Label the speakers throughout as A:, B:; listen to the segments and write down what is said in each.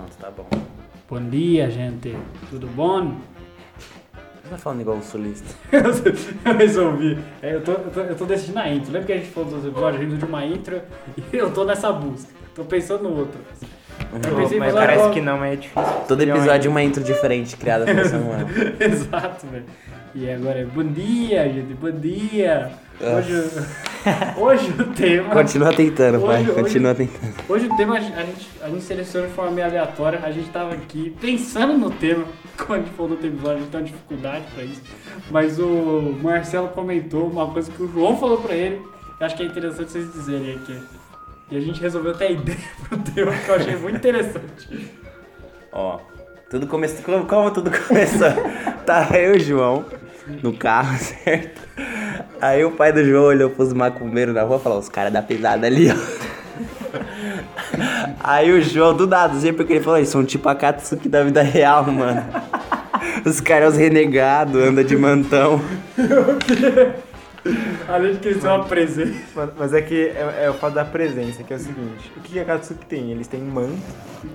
A: Pronto, tá bom.
B: Bom dia, gente. Tudo bom?
A: Você tá falando igual um sulista.
B: eu resolvi. É, eu, tô, eu, tô, eu tô decidindo a intro. Lembra que a gente falou dos episódios, a gente de uma intro e eu tô nessa busca. Tô pensando no outro. Eu pensei em
C: Mas parece
B: igual-
C: que não é difícil.
A: Todo episódio é uma intro diferente criada por Samuel.
B: Exato, velho. E agora é bom dia, gente. Bom dia. Hoje, o- hoje o tema.
A: Continua tentando, pai.
B: Hoje- hoje-
A: Continua tentando.
B: Hoje o tema a gente, a gente, a gente selecionou de forma meio aleatória. A gente tava aqui pensando no tema. Como a gente falou no outro episódio, a gente tem uma dificuldade pra isso. Mas o Marcelo comentou uma coisa que o João falou pra ele. Eu acho que é interessante vocês dizerem aqui. E a gente resolveu ter ideia pro tema que eu achei muito interessante.
A: Ó, tudo começou. Como, tudo começou? Tava eu e o João no carro, certo? Aí o pai do João olhou pros macumbeiros na rua e falou: os caras da pesada ali, ó. Aí o João, do nada, sempre porque ele falou: eles são tipo a Katsuki da vida real, mano. Os caras, os renegados, anda de mantão.
B: Além de que eles são uma presença.
C: Mano, Mas é que é, é o fato da presença, que é o seguinte. O que a Katsuki tem? Eles têm manto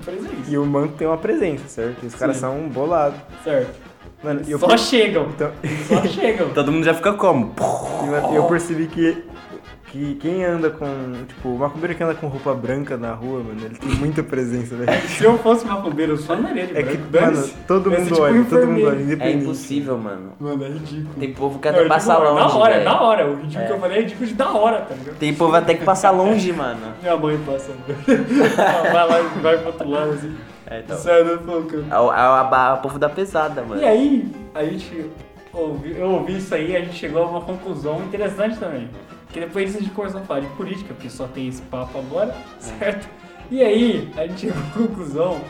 B: Presença.
C: e o manto tem uma presença, certo? E os caras são bolados.
B: Certo.
C: Mano, eu,
B: Só chegam.
C: então,
B: Só chegam.
A: Todo mundo já fica como?
C: e, mano, eu percebi que, que quem anda com. Tipo, o macumbeiro que anda com roupa branca na rua, mano, ele tem muita presença, velho.
B: Se eu fosse macumbeiro, eu só andaria de
C: É que,
B: branco.
C: mano, todo mundo
B: tipo
C: olha, todo mundo olha,
A: É
C: independente.
A: impossível, mano.
B: Mano, é ridículo.
A: Tem povo que
B: Não,
A: até
B: é
A: passa
B: ridículo,
A: longe.
B: Da hora, é
A: velho.
B: da hora. O ridículo
A: É.
B: que eu falei é ridículo de da hora, tá ligado?
A: Tem povo até que passa longe, mano.
B: Minha mãe passa. Vai lá e vai pro outro lado assim.
A: É, então.
B: Sai da boca.
A: É o, é o, é o povo da pesada, mano.
B: E aí, a gente ouvi, eu ouvi isso aí e a gente chegou a uma conclusão interessante também. Que depois disso a gente começou a falar de política, porque só tem esse papo agora, certo? E aí, a gente chegou à conclusão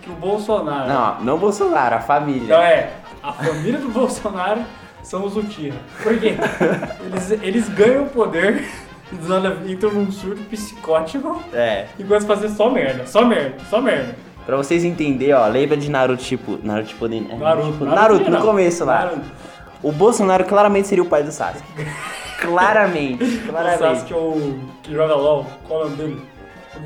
B: que o Bolsonaro.
A: Não, não Bolsonaro, a família.
B: Então é, a família do Bolsonaro são os Uchiha. Por quê? Eles, eles ganham poder do nada entram num surto psicótico
A: É.
B: e começam a fazer só merda, só merda, só merda.
A: Pra vocês entenderem, ó, lembra de Naruto, tipo. Naruto, tipo. é,
B: Naruto,
A: tipo,
B: Naruto
A: Naruto, no
B: não.
A: começo lá.
B: Naruto.
A: O Bolsonaro claramente seria o pai do Sasuke. claramente,
B: O
A: claramente.
B: Sasuke é o que joga LOL, qual é o nome dele?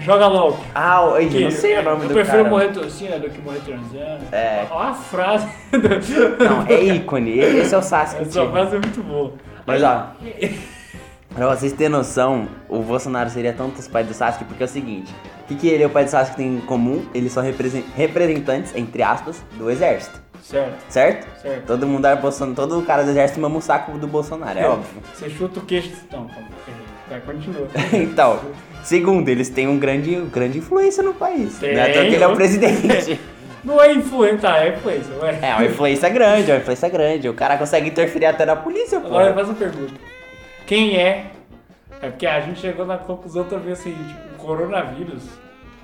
B: Joga LOL.
A: Ah, o- eu
B: Que-
A: não sei o nome
B: eu
A: do
B: prefiro
A: cara.
B: morrer torcendo do que morrer transando.
A: É.
B: Olha a frase. do-
A: Não, é ícone. Esse é o Sasuke.
B: Essa
A: tio.
B: frase é muito boa.
A: Mas ó, pra vocês terem noção, o Bolsonaro seria tanto os pais do Sasuke, porque é o seguinte: o que, que ele e o pai do Sasuke têm em comum? Eles são represen- representantes, entre aspas, do exército.
B: Certo,
A: Certo?
B: certo.
A: Todo mundo é Bolsonaro, todo cara do exército mama o saco do Bolsonaro, é óbvio.
B: Você chuta o queixo. Não, calma. Vai, continua.
A: Então, segundo, eles têm um grande, grande influência no país.
B: Tem,
A: é toa que ele é o presidente.
B: Não é influência, tá, é influência, ué.
A: É, uma influência grande, uma influência grande. O cara consegue interferir até na polícia, pô.
B: Agora faz uma pergunta. Quem é? É porque a gente chegou na conclusão também assim, tipo, coronavírus.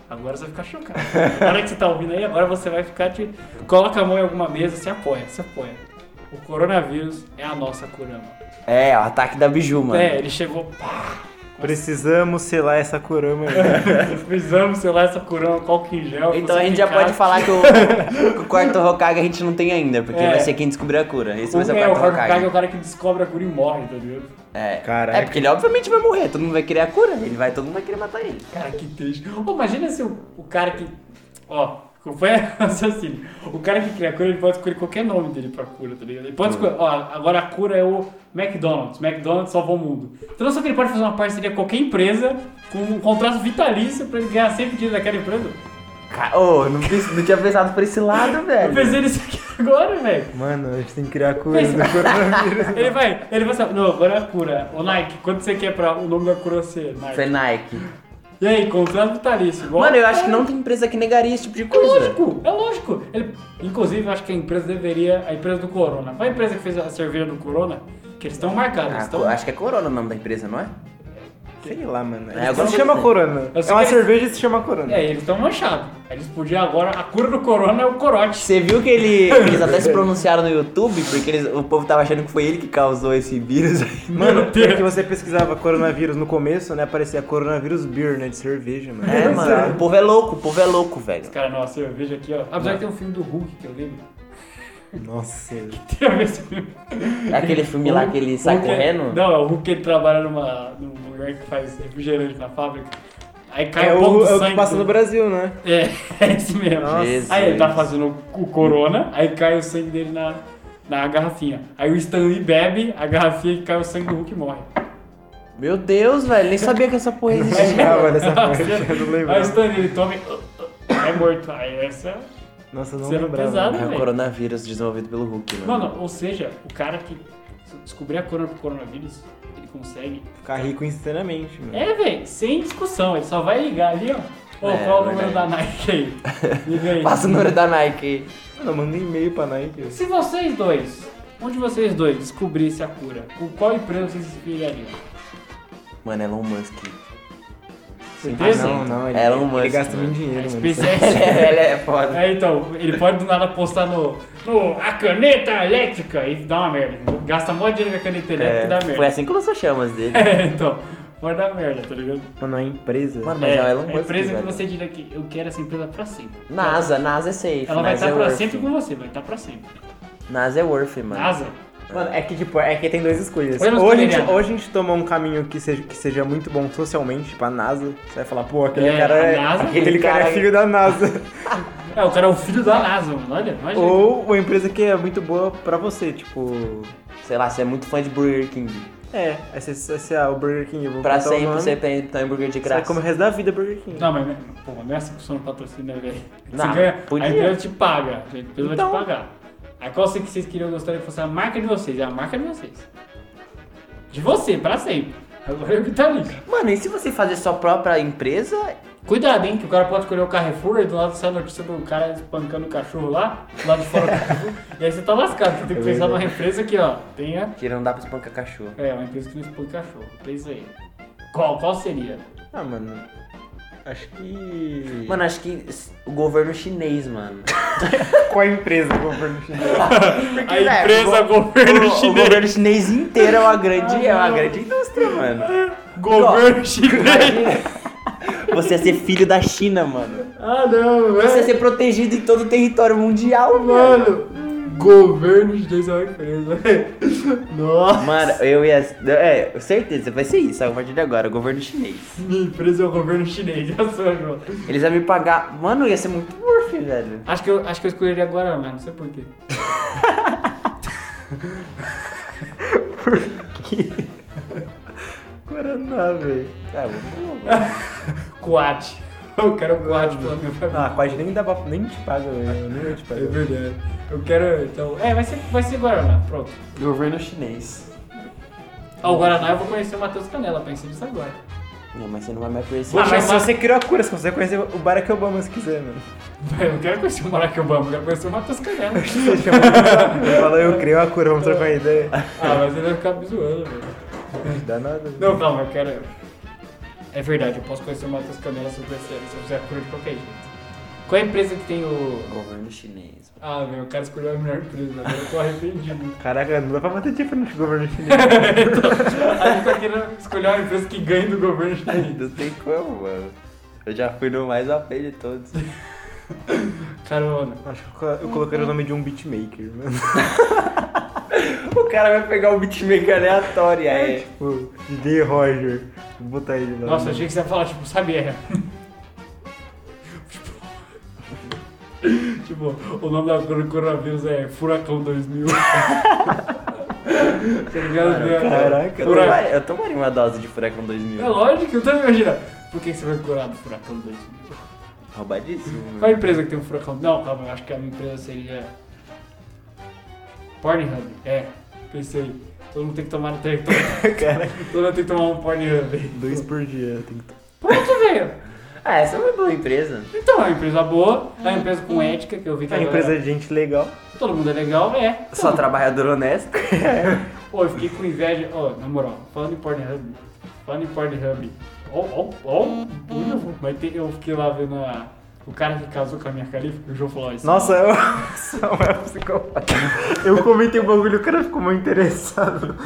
B: Agora você vai ficar chocado. Na hora que você tá ouvindo aí, agora você vai ficar de. Coloca a mão em alguma mesa, se apoia, se apoia. O coronavírus é a nossa Kurama.
A: É, o ataque da Biju, mano.
B: É, ele chegou. Pá,
C: Precisamos selar essa aí.
B: nós precisamos, lá, essa Kurama, qual que gel.
A: Então a gente já pode falar que o, que o quarto Hokage a gente não tem ainda, porque
B: É.
A: vai ser quem descobrir a cura. Esse vai ser o
B: é, o
A: quarto
B: Hokage é o
A: Hokage.
B: cara que descobre a cura e morre, tá ligado?
A: É.
C: Caraca.
A: é, porque ele obviamente vai morrer, todo mundo vai querer a cura, ele vai, todo mundo vai querer matar ele.
B: Cara, que triste. Ô, imagina se o, o cara que. Ó, foi raciocínio. O cara que cria a cura, ele pode escolher qualquer nome dele pra cura, tá ligado? Ele pode escolher. Ó, agora a cura é o McDonald's. McDonald's salvou o mundo. Então só que ele pode fazer uma parceria com qualquer empresa com um contrato vitalício pra ele ganhar sempre dinheiro daquela empresa.
A: Ô, não, pens- não tinha pensado por esse lado,
B: Eu
A: velho.
B: pensei nisso aqui agora, velho.
C: Mano, a gente tem que criar a cura
B: Pensa.
C: do coronavírus.
B: Ele vai, ele vai saber. Não, agora é a cura. Ô Nike, quanto você quer pra o nome da cura ser? Nike.
A: Foi Nike.
B: E aí, contrato vitalício. igual-
A: Mano, eu acho que não tem empresa que negaria esse tipo de
B: É
A: coisa.
B: lógico, é lógico. Ele, inclusive, eu acho que a empresa deveria. A empresa do Corona. Qual a empresa que fez a cerveja do Corona? Que eles estão marcados.
A: Ah, acho que é Corona o nome da empresa, não é?
C: Sei lá, mano.
A: É,
C: não
A: agora
C: se chama Corona. É uma
B: que-
C: cerveja que se chama Corona.
B: É, eles estão manchados. Eles podiam agora. A cura do Corona é o corote.
A: Você viu que ele, eles até se pronunciaram no YouTube, porque eles- o povo tava achando que foi ele que causou esse vírus aí.
C: Mano, porque você pesquisava coronavírus no começo, né? Aparecia coronavírus beer, né? De cerveja, mano.
A: É, mano, o povo é louco, o povo é louco, velho.
B: Cara, não, a cerveja aqui, ó. Apesar que tem um filme do Hulk que eu lembro.
C: Nossa.
B: Tem a ver esse filme.
A: É aquele filme lá que ele sai
B: Hulk é-
A: correndo?
B: Não, é o Hulk ele trabalha numa, num lugar que faz refrigerante na fábrica. Aí cai
C: É
B: um pouco
C: o, é o
B: sangue.
C: que passa no Brasil, né?
B: É, é esse mesmo.
C: Nossa.
A: Jesus.
B: Aí ele tá fazendo o corona, aí cai o sangue dele na, na garrafinha. Aí o Stanley bebe a garrafinha e cai o sangue do Hulk e morre.
A: Meu Deus, velho, nem sabia que essa porra existia.
C: Ah, mano, essa eu não lembro.
B: Aí o Stanley ele toma e é morto. Aí essa.
C: Nossa, eu não
B: Sendo
C: lembrava.
B: pesado.
A: É o coronavírus desenvolvido pelo Hulk, mano.
B: Mano, ou seja, o cara que descobrir a cura pro coronavírus, ele consegue.
C: Ficar rico instantaneamente, mano.
B: É, velho, sem discussão, ele só vai ligar ali, ó. Ô,
A: É,
B: qual o número
A: verdade.
B: da Nike aí? Liga aí.
A: Passa o número da Nike aí.
C: Mano, manda um e-mail pra Nike.
B: Se vocês dois, onde vocês dois descobrissem a cura, com qual empresa vocês se inspirariam?
A: Mano, Elon Musk.
B: Certeza?
C: Ah, não, não. Ele,
A: Elon
C: ele
A: Musk,
C: gasta
A: mano.
C: muito dinheiro,
B: É. SpaceX.
A: ele, é, ele é foda.
B: É, então, ele pode do nada postar no, no a caneta elétrica e dá uma merda. Gasta mó dinheiro com a caneta elétrica e dá
A: É,
B: merda.
A: foi assim que lançou chamas dele.
B: É, então, pode dar merda, tá ligado?
C: Mano, é empresa.
A: Mano, mas é, o Elon
B: a
A: Musk.
B: empresa que você diria que eu quero essa empresa pra sempre.
A: NASA, NASA é safe.
B: Ela vai
A: NASA
B: estar
A: é
B: pra
A: worth.
B: sempre com você, vai estar pra sempre.
A: NASA é worth, mano.
B: NASA?
C: Mano, é que tipo, é que tem duas escolhas.
B: Não
C: Ou a, gente, ou a gente toma um caminho que seja, que seja muito bom socialmente, tipo a NASA. Você vai falar, pô, aquele
B: É,
C: cara é.
B: NASA,
C: aquele cara
A: cara-
C: é filho da NASA.
B: É, o cara é o filho da NASA, mano. Olha, imagina.
C: ou uma empresa que é muito boa pra você, tipo.
A: Sei lá, você é muito fã de Burger King.
C: É, você, você, você ah, o Burger King. Eu vou
A: Pra sempre
C: nome,
A: você tem tem hambúrguer de
C: Você
A: graça.
C: comer o resto da vida Burger King.
B: Não, mas, pô, não é assim que funciona o patrocínio, né, velho? Você
A: Não,
B: ganha,
A: podia.
B: a empresa te paga, a empresa
C: Então.
B: vai te pagar. Aí qual você que vocês queriam gostaria que fosse a marca de vocês? É a marca de vocês. De você, pra sempre. Agora eu que tá ali.
A: Mano, e se você fazer sua própria empresa?
B: Cuidado, hein, que o cara pode escolher o Carrefour e do lado sai a notícia do cara espancando o cachorro lá, do lado de fora do Carrefour. e aí você tá lascado, você tem que
C: É
B: pensar numa empresa que, ó, tenha.
A: Que não dá pra espancar cachorro.
B: É, uma empresa que não espanca cachorro. Pensa aí. Qual? Qual seria?
C: Ah, mano. Acho que.
A: Mano, acho que o governo chinês, mano.
C: qual a empresa do governo chinês?
B: A
A: né,
B: empresa
A: o-
B: governo
A: o,
B: chinês.
A: O governo chinês inteiro é uma grande,
B: Ah,
A: é uma grande indústria, mano.
B: Governo chinês.
A: Você ia ser filho da China, mano.
B: Ah, não,
A: Você ia
B: velho.
A: ser protegido em todo o território mundial, mano.
B: Mano, governo chinês é uma empresa. Nossa.
A: Mano, eu ia. É, certeza, vai ser isso a partir de agora, o governo chinês.
B: Minha empresa é o governo chinês, já sou, João.
A: Eles iam me pagar. Mano, ia ser muito worth, velho.
B: Acho que eu, acho que eu escolheria agora, mas não sei porquê.
C: Guaraná, velho.
A: Ah, vamos
B: Quad. Eu quero um pela minha família.
C: Ah, quase nem dá pra. Nem te paga, velho. Eu nem ia te
B: É
C: pagar.
B: verdade. Eu quero, então... É, vai ser, vai ser Guaraná, pronto.
A: Governo chinês.
B: Ah, o Guaraná eu vou conhecer o Matheus Canela, pensei nisso agora.
A: Não, mas você não vai mais conhecer.
C: Ah, mas se você criou a cura, se você conhecer o Barack Obama se quiser, mano.
B: Eu não quero conhecer o Barack Obama, eu quero conhecer o Matheus Canela.
C: Você chama ele fala, eu criei a cura, vamos trocar uma ideia.
B: Ah, mas ele vai ficar me zoando, velho.
C: Não dá nada. velho.
B: Não, calma, eu quero. É verdade, eu posso conhecer o Matheus Canela se eu fizer, se eu fizer a cura de qualquer jeito. Qual é a empresa que tem o.
A: Governo chinês.
B: Ah, meu, o cara escolheu a melhor empresa, agora eu tô arrependido.
C: Caraca, não dá pra bater de frente com o governo chinês.
B: A gente tá querendo escolher uma empresa que ganhe do governo chinês.
A: Não tem como, mano. Eu já fui no mais AP de todos.
B: Carona.
C: Acho que eu colocaria o nome de um beatmaker, mano.
A: O cara vai pegar um beatmaker aleatório aí.
C: Tipo, DJ Roger. Vou botar ele lá.
B: Nossa, achei que você ia falar, tipo, sabe, é. tipo, o nome da cura do coronavírus é Furacão 2000. tá ligado? né?
C: caraca,
A: Eu
B: Fura-
A: tomaria, eu tomaria uma dose de Furacão 2000.
B: É lógico, eu também imagino. Por que você vai curar do Furacão 2000?
A: Roubadíssimo.
B: Qual a
A: mano.
B: empresa que tem um furacão? Não, calma, eu acho que a minha empresa seria. Pornhub. É, pensei. Todo mundo tem que tomar no território.
C: Cara,
B: Todo mundo tem que tomar um Pornhub.
C: dois por dia. Tem que...
B: Pronto, velho.
A: Ah, essa é uma boa empresa.
B: Então, é uma empresa boa, é uma empresa com ética, que eu vi que
C: É uma
B: agora
C: empresa de gente legal.
B: todo mundo é legal, é.
A: Só trabalhador honesto.
B: Pô, eu fiquei com inveja. Ó, na moral, falando em Pornhub, falando em Pornhub, ó, ó, ó, olha, mas tem- eu fiquei lá vendo a, o cara que casou com a minha califa, o João falou isso.
C: Nossa, eu sou uma psicopata. Eu comentei o bagulho e o cara ficou muito interessado.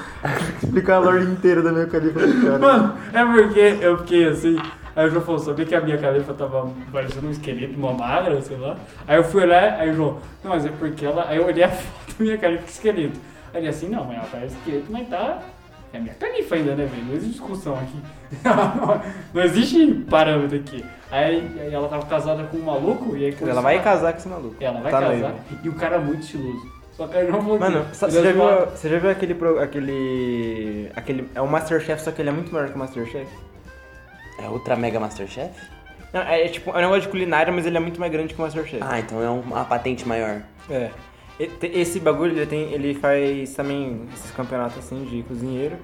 C: Explicar a lore inteira da minha califa cara.
B: Mano, é porque eu fiquei assim. Aí o João falou, sabia que a minha califa tava parecendo um esqueleto, uma magra, sei lá. Aí eu fui olhar, aí o João, não, mas é porque ela. Aí eu olhei a foto da minha califa esqueleto. Aí ele assim, não, mas ela parece esqueleto, mas tá. É minha califa ainda, né, velho? Não existe discussão aqui. não existe parâmetro aqui. Aí, aí ela tava casada com um maluco e aí
C: Ela vai casar com esse maluco.
B: Ela vai
C: Tá
B: casar.
C: noiva.
B: E o cara é muito estiloso. Só que aí não vou
C: Mano, sa- você já, viu, você já viu aquele, pro- aquele. aquele. É o Masterchef, só que ele é muito maior que o Masterchef?
A: É Ultra Mega Masterchef?
C: Não, é, tipo, é um negócio de culinária, mas ele é muito mais grande que o Masterchef.
A: Ah, então é uma patente maior.
C: É. Esse bagulho, ele, tem, ele faz também esses campeonatos assim de cozinheiro.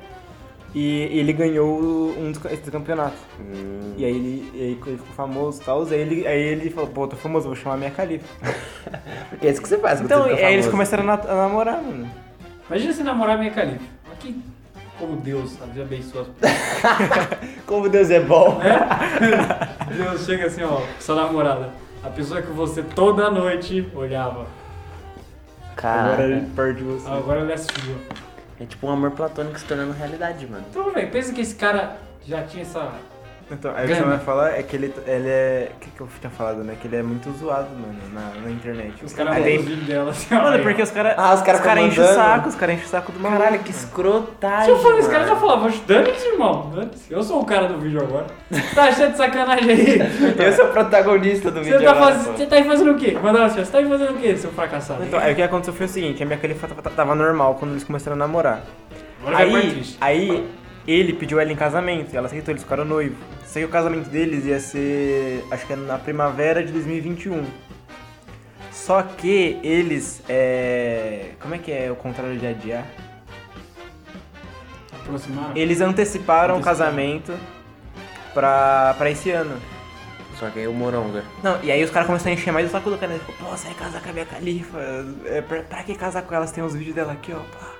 C: E ele ganhou um dos, esses campeonatos.
A: Hum.
C: E aí ele, aí ele ficou famoso e tal. Aí ele, aí ele falou, pô, tô famoso, vou chamar minha califa.
A: Porque é isso que você faz
C: Então,
A: você
C: aí eles começaram a, a namorar, mano.
B: Imagina se namorar minha califa. Aqui, como Deus, abençoa as pessoas.
A: Como Deus é bom.
B: Deus chega assim, ó, sua namorada. A pessoa que você toda noite olhava.
C: Agora
A: Cara,
C: ele perde você.
B: Agora ela é sua.
A: é tipo um amor platônico se tornando realidade, mano.
B: Então, velho, pensa que esse cara já tinha essa.
C: Então, aí o que você vai falar é que ele, ele é. O que, que eu tinha falado, né? Que ele é muito zoado, mano, na, na internet.
B: Os caras
C: Aí
B: mandam vídeos dela assim, ó.
C: Mano,
B: aí,
C: porque os caras.
A: Ah, os caras
C: os caras
A: ficam
C: enchem o saco, os caras enchem o saco do maluco.
A: Caralho, que escrotagem.
B: Se eu for esse cara, eu já falava, "Oxe, dane-se, irmão, dane-se. Eu sou o cara do vídeo agora. Tá achando de sacanagem aí?
A: Eu sou o protagonista do vídeo
B: Você tá,
A: agora,
B: faz... você tá aí fazendo o quê? Mandava assim, você tá aí fazendo o quê, seu fracassado?
C: Então, aí o que aconteceu foi o seguinte, a minha califa tava- tava normal quando eles começaram a namorar.
B: Agora mais
C: Aí, aí ele pediu ela em casamento, e ela aceitou, eles ficaram noivos. Só que o casamento deles ia ser, acho que era na primavera de 2021. Só que eles, é... Como é que é o contrário de adiar?
B: Aproximar.
C: Eles anteciparam o casamento pra, pra esse ano.
A: Só que aí o Moronga.
C: Não, e aí os caras começaram a encher mais o saco do cara. Ele falou, pô, você vai casar com a minha califa? É, pra, pra que casar com ela? Você tem os vídeos dela aqui, ó. Pá.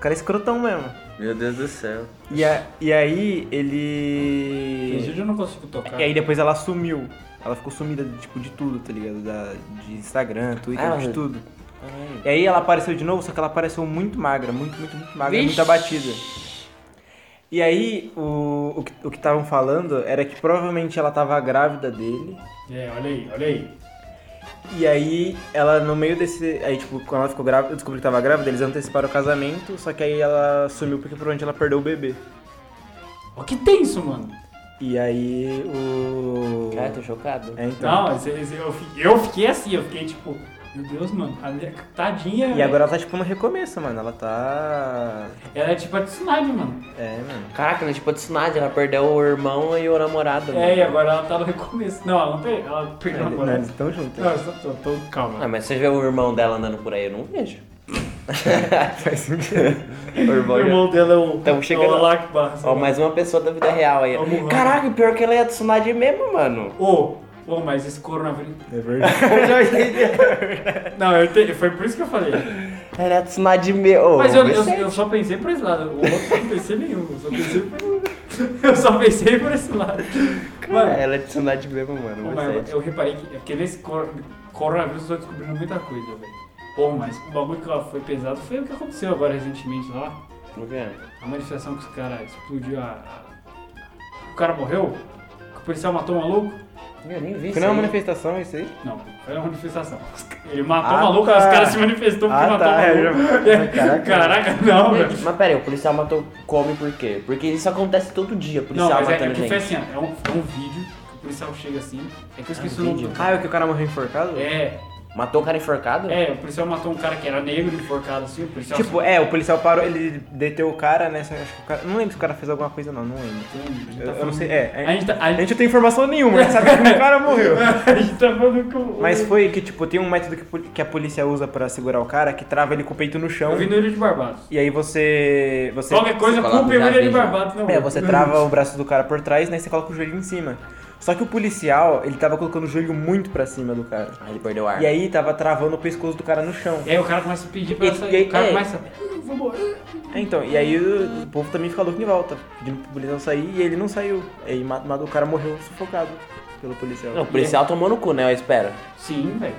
C: Os caras é escrotão mesmo.
A: Meu Deus do céu.
C: E, a- e aí
B: Esse
C: ele.
B: vídeo eu não consigo tocar.
C: E aí depois ela sumiu. Ela ficou sumida, tipo, de tudo, tá ligado? Da, de Instagram, Twitter,
A: Ah,
C: de tudo. E aí ela apareceu de novo, só que ela apareceu muito magra, muito, muito, muito magra,
A: Vixe.
C: muito abatida. E aí o, o, que- o que estavam falando era que provavelmente ela tava grávida dele.
B: É, olha aí, olha aí.
C: E aí, ela no meio desse. Aí, tipo, quando ela ficou grávida, eu descobri que tava grávida, eles anteciparam o casamento, só que aí ela sumiu porque provavelmente ela perdeu o bebê.
B: Ó, que tenso, mano.
C: E aí o.
A: Cara, tô chocado.
C: É, então.
B: Não, mas eu, eu fiquei assim, eu fiquei tipo, meu Deus, mano, a minha tadinha.
C: E agora ela tá tipo no recomeço, mano. Ela tá.
B: Ela é tipo a Tsunade, mano.
C: É, mano.
A: Caraca, né? Tipo a Tsunade, ela perdeu o irmão e o namorado.
B: É, e
A: mano.
B: agora ela tá no recomeço. Não, ela não perdeu, ela perdeu a
C: Não,
B: namorada.
C: eles estão juntos.
B: Não, eu só tô, tô
A: Ah,
B: calma.
A: mas você vê o irmão dela andando por aí, eu não vejo.
C: Faz sentido.
A: O irmão
B: O
A: já-
B: irmão dela é o.
A: Tamo chegando.
B: É o Alakbar,
A: Ó, mais uma pessoa da vida real aí.
B: Vamos.
A: Caraca, pior que ela é a Tsunade mesmo, mano.
B: Ô, ô, mas esse coronavírus.
C: É verdade.
A: Eu já entendi.
B: Não, eu entendi, foi por isso que eu falei.
A: Ela é a Tsunade mesmo.
B: Mas eu, eu, eu só pensei por esse lado. O outro eu não pensei nenhum. Eu só pensei por. Eu só pensei por esse lado. Mano,
A: Ela é Tsunade mesmo, mano.
B: Pô, mas eu reparei que, é porque nesse cor- coronavírus eu tô descobrindo muita coisa, velho. Pô, mas o bagulho que ó, foi pesado foi o que aconteceu agora recentemente lá.
A: Por quê?
B: A manifestação que os caras explodiu a, a- O cara morreu? Que o policial matou o maluco?
A: Eu nem vi
C: Foi uma manifestação isso aí?
B: Não, foi uma manifestação. Ele matou
C: Ah,
B: o maluco,
C: tá.
B: os caras se manifestou porque
C: Ah,
B: matou
C: tá,
B: o
C: eu
B: maluco.
C: Caraca.
B: Caraca, não, velho.
A: Mas pera aí, o policial matou come por quê? Porque isso acontece todo dia, o
B: Não,
A: policial
B: mas é, é
A: matando
B: porque foi
A: gente.
B: assim, ó, é um, é um vídeo que o policial chega assim, é que eu esqueci
A: Ah,
B: o nome do
A: vídeo.
C: Ah, é o que o cara morreu enforcado?
B: É,
A: Matou o cara enforcado?
B: é, o policial matou um cara que era negro, enforcado assim, o policial...
C: Tipo, é, o policial parou, ele deteu o cara, né? acho que o cara- não lembro se o cara fez alguma coisa, não, não lembro.
B: A gente tá
C: Eu, eu não sei, é.
B: A gente tá, a
C: A
B: gente,
C: não tem informação nenhuma, a gente sabe que o cara morreu.
B: a gente tá falando com...
C: Mas foi que, tipo, tem um método que, que a polícia usa pra segurar o cara que trava ele com o peito no chão.
B: Eu vim no Ilha de Barbados.
C: E aí você. você
B: Qualquer coisa, culpa
A: o
B: o Ilha de Barbados, não.
C: é, você trava o braço do cara por trás, né? E você coloca o joelho em cima. Só que o policial, ele tava colocando o joelho muito pra cima do cara.
A: Aí ele perdeu o ar.
C: E aí tava travando o pescoço do cara no chão.
B: E aí o cara começa a pedir pra
C: E-
B: sair.
C: e aí-
B: o cara
C: é.
B: começa... Eu vou morrer.
C: É, então, e aí o, o povo também fica louco em volta, pedindo pro policial sair e ele não saiu. Aí ma- ma- o cara morreu sufocado pelo policial.
A: Não, o policial tomou no cu, né? Eu espero.
B: Sim, velho.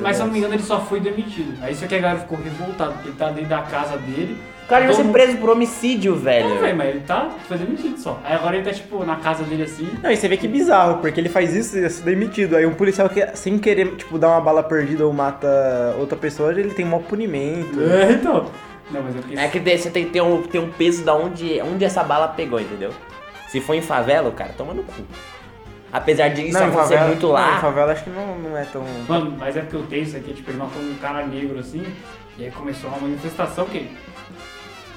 B: Mas se eu não me engano, ele só foi demitido. Aí só que a galera ficou revoltado, porque ele tá dentro da casa dele.
A: O cara ia ser
B: mundo-
A: preso por homicídio, velho.
B: Não, velho, mas ele tá, foi demitido só. Aí agora ele tá, tipo, na casa dele assim.
C: Não, e você vê que bizarro, porque ele faz isso e é demitido. Aí um policial que, sem querer, tipo, dar uma bala perdida ou mata outra pessoa, ele tem um maior punimento.
B: É, então. Não, mas é porque.
A: É que daí você tem que ter um, ter um peso da onde, onde essa bala pegou, entendeu? Se for em favela, o cara toma no cu. Apesar de isso
C: não,
A: acontecer
C: favela,
A: muito
C: não,
A: lá.
C: em favela acho que não, não é tão.
B: Mano, mas é porque eu tenho isso aqui, tipo, ele matou um cara negro assim, e aí começou uma manifestação que.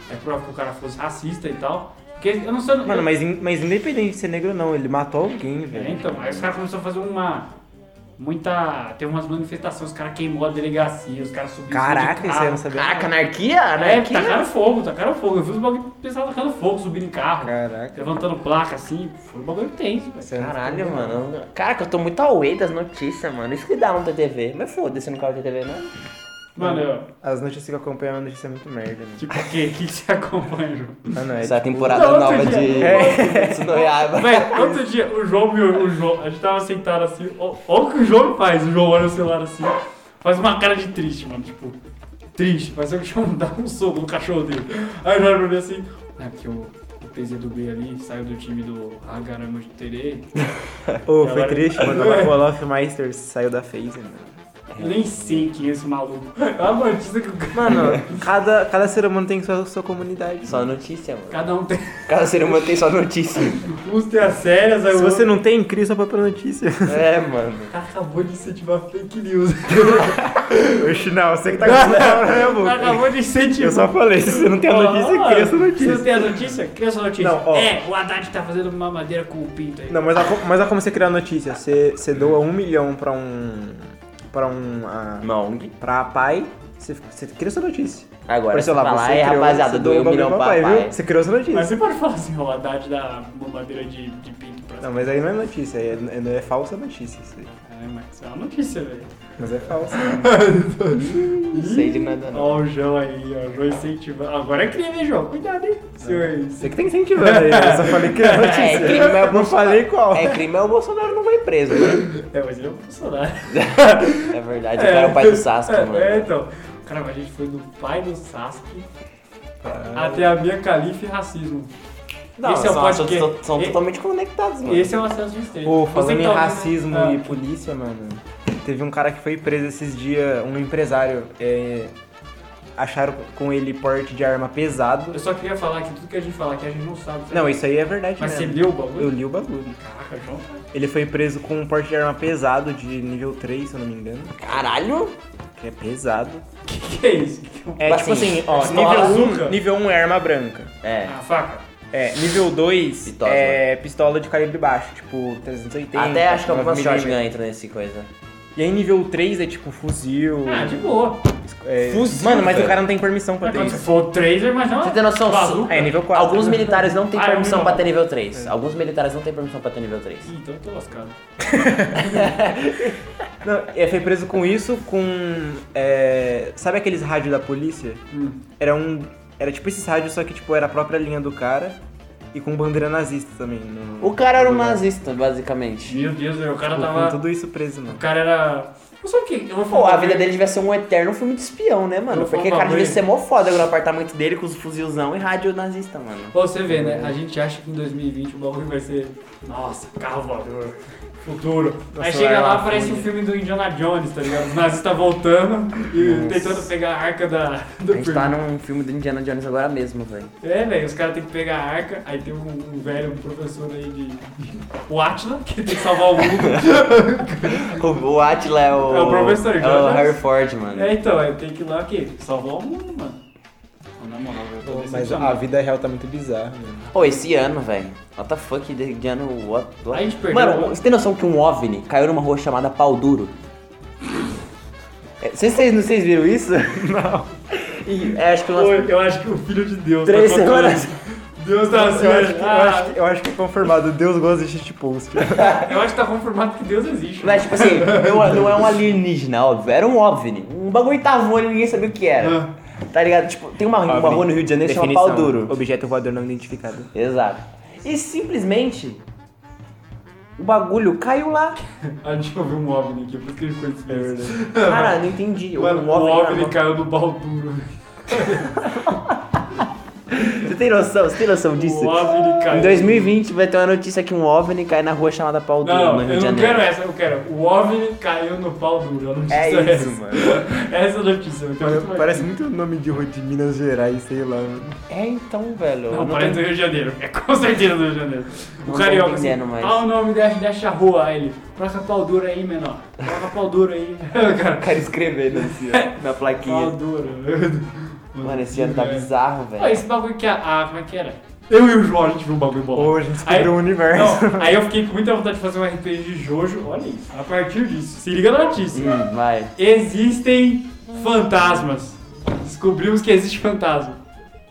B: É prova que o cara fosse racista e tal. Porque eu não sei.
C: Mano, mas, in- mas independente de ser negro ou não, ele matou alguém,
B: É,
C: velho.
B: então, aí os caras começaram a fazer uma. Muita. Tem umas manifestações, os caras queimou a delegacia, os caras subiram.
C: Caraca, isso aí eu
B: carro.
C: não sabia.
A: Caraca, anarquia?
B: É,
A: Anarquia?
B: tacaram fogo, tacaram fogo. Eu vi os bagulho pessoal tacando fogo, subindo em carro,
C: Caraca.
B: levantando placa assim. Foi um bagulho tenso, velho.
C: Eu
A: Caralho, mano. Caraca, eu tô muito away das notícias, mano. Isso que dá no TTV. Mas foda-se, não quero TTV, não.
B: Mano, eu,
C: As notícias que eu acompanho é uma notícia muito merda, né?
B: tipo, o que, que você acompanha, João?
C: Ah, não, é
A: Essa
C: tipo-
A: temporada
B: Não,
A: nova de
B: dia-
A: Tsunoyaba.
B: Velho, outro dia, o João viu, o João, a gente tava sentado assim, ó o que o João faz, o João olha o celular assim, faz uma cara de triste, mano, tipo, triste, mas o João dá um soco no cachorro dele. Aí ele olha pra mim assim, é porque o, o PZ do B ali saiu do time do Hagarama de Terei,
C: Ô, foi
B: Agora-
C: triste, mano. O Olaf Meisters saiu da FaZe, mano.
B: Eu nem sei quem é esse maluco. É uma notícia que o cara...
C: Mano, cada, cada ser humano tem sua, sua comunidade.
A: Só notícia, mano.
B: Cada um tem,
A: Cada ser humano tem só notícia.
B: uns tem as sérias, aí
C: Se
B: o
C: você
B: outro-
C: não tem, cria sua própria notícia.
A: É, mano.
B: O cara acabou de incentivar fake news.
C: Oxe, não, você que tá com né,
B: O cara acabou de incentivar.
C: Eu só falei, se você não tem a notícia, cria sua
B: Você
C: notícia.
B: não tem a notícia? Cria sua notícia.
C: Não, ó.
B: É, o Haddad tá fazendo uma madeira com o pinto aí.
C: Não, mas olha como- mas olha como você cria a notícia. Você, você doa um milhão pra um. Pra um. ah,
A: Uma ONG.
C: pra pai, você, você cria sua notícia.
A: Agora,
C: Por
A: você
C: exemplo,
A: falar,
C: você
A: aí,
C: criou-
A: rapaziada,
C: doou
A: um milhão pra
C: pai, viu? Você criou sua notícia.
B: Mas você pode falar assim, o Haddad dá uma madeira de, de pinto pra
C: Não, mas aí não é notícia, é, é, é falsa notícia isso aí.
B: É, mas isso é uma notícia, velho.
C: Mas é falsa.
A: Não sei de nada, não.
B: Ó o João aí, ó. O João incentivando. Agora é crime, hein, João? Cuidado, hein? Senhor.
C: Você que tá incentivando aí, eu só falei que é notícia.
A: É, crime é o
C: não
A: Bolsonaro.
C: falei qual.
A: É crime, é o Bolsonaro não vai preso, né?
B: É, mas ele é um funcionário.
A: É verdade, o cara é o pai do Sasuke,
B: é,
A: mano.
B: É, então. Cara, a gente foi do pai do Sasuke até a minha califa e racismo.
A: Não,
B: Esse é o
A: são,
B: podcast.
A: são, são totalmente conectados, mano.
B: Esse é o acesso de estreito.
C: Pô, falando em
B: tá
C: racismo
B: Ah,
C: e polícia, mano, teve um cara que foi preso esses dias, um empresário. é, acharam com ele porte de arma pesado.
B: Eu só queria falar que tudo que a gente fala aqui a gente não sabe. sabe?
C: Não, isso aí é verdade
B: Mas você
C: mesmo.
B: leu o bagulho?
C: Eu li o bagulho.
B: Caraca, João.
C: Ele foi preso com um porte de arma pesado de nível 3, se eu não me engano.
A: Caralho!
C: Que é pesado.
B: O que, que é isso?
C: É
A: Mas,
C: tipo
A: assim,
C: assim, ó, nível
B: açúcar?
C: 1, nível 1 é arma branca.
A: É.
B: Ah, faca.
C: É, nível 2
A: Pistola.
C: é pistola de calibre baixo, tipo 380.
A: Até acho que algumas
C: 9mm.
A: shotgun entram nesse coisa.
C: E aí nível 3 é tipo fuzil.
B: Ah, de boa.
C: é-
A: Fuzil,
C: Mano, mas
A: velho.
C: o cara não tem permissão pra
B: Mas
C: ter isso.
B: for tracer, mas não.
A: Você tem noção?
B: Bazuca.
C: É, nível 4.
A: Alguns militares não têm
B: Ah,
A: permissão
B: eu
A: pra ter nível 3. Alguns militares não têm permissão pra ter nível 3.
B: Ih, então eu tô lascado.
C: Não, ele foi preso com isso, com. é, sabe aqueles rádios da polícia?
B: Hum.
C: Era um. Era tipo esses rádios, só que tipo era a própria linha do cara e com bandeira nazista também. no-
A: O cara era um nazista, basicamente.
B: Meu Deus, o cara
C: Com
B: tava.
C: tudo isso preso,
B: O
C: mano.
B: cara era. Não sabe o que? Eu vou
A: Pô,
B: falar.
A: a vida dele devia ser um eterno filme de espião, né, mano? Porque o cara devia ser mó foda no apartamento dele com os fuzilzão e rádio nazista, mano.
B: Pô, você vê, né? A gente acha que em 2020 o bagulho vai ser. Nossa, carro voador. Futuro. Aí chega lá, aparece um
C: fúria.
B: filme do Indiana Jones, tá ligado? Os nazistas voltando e tentando pegar a arca da, do
A: A gente tá
B: filme.
A: num filme do Indiana Jones agora mesmo, velho.
B: É, velho, os caras têm que pegar a arca, aí tem um, um velho, um professor aí de. o Atila, que tem que salvar o mundo.
A: O, o Atila é o.
B: É o professor
A: É o. Harry Ford, mano.
B: É, então, aí tem que ir lá o quê? Salvar o mundo, mano. Na moral, eu tô
C: Mas a vida real tá muito bizarra, mano.
A: Pô, esse ano, velho. What the fuck de, de ano. What, what?
B: A gente perdeu.
A: Mano, você tem noção que um OVNI caiu numa rua chamada Pau Duro? É, Vocês, vocês, não- vocês viram isso? Não. E, é, acho que
B: Pô, eu acho que o filho de Deus
A: três
B: tá
A: semanas.
B: Deus tá assim,
C: Eu acho, que, eu,
B: ah,
C: acho que, eu acho que é confirmado, Deus gosta de shitpost.
B: eu acho que tá confirmado que Deus existe.
A: Mas, tipo assim, não, não é um alienígena, óbvio. Era um OVNI. Um bagulho tava voando e ninguém sabia o que era. Tá ligado? Tipo, tem uma, uma rua no Rio de Janeiro que chama Pau Duro.
C: Objeto voador não identificado.
A: Exato. E simplesmente. O bagulho caiu lá.
B: A gente ouviu um OVNI aqui, por isso que ele ficou difícil.
A: Cara, não entendi.
B: Mano, o
A: OVNI,
B: OVNI
A: cara,
B: caiu no pau duro.
A: Você tem noção? Você tem noção disso?
B: O OVNI caiu.
A: Em 2020 vai ter uma notícia que um OVNI cai na rua chamada Pau Duro,
B: Não,
A: no Rio
B: eu
A: de
B: não
A: Janeiro.
B: quero essa, eu quero. O OVNI caiu no pau duro. A notícia
A: É
B: é
A: isso,
B: essa.
A: mano.
B: Essa é a notícia. eu quero muito mais.
C: Parece muito nome de rua de Minas Gerais, sei lá. mano.
A: É então, velho. eu
B: Não, parece do Rio de Janeiro. É com certeza do Rio de Janeiro. O
A: Não
B: carioca, assim,
A: entendendo mais.
B: ah, o nome dessa, dessa rua. Aí ele, troca pau duro aí, menor. Troca pau duro aí. Cara,
A: O cara escrevendo assim, ó, na
B: pau
A: plaquinha.
B: duro.
A: Mano, esse ano tá bizarro, velho.
B: esse bagulho que a, a- como é que era? Eu e o João, a gente viu um bagulho bom.
C: Hoje a gente descobriu o universo.
B: Não, aí eu fiquei com muita vontade de fazer um RPG de Jojo. Olha isso. A partir disso, se liga na notícia.
A: Hum, vai.
B: Existem fantasmas. Descobrimos que existe fantasma.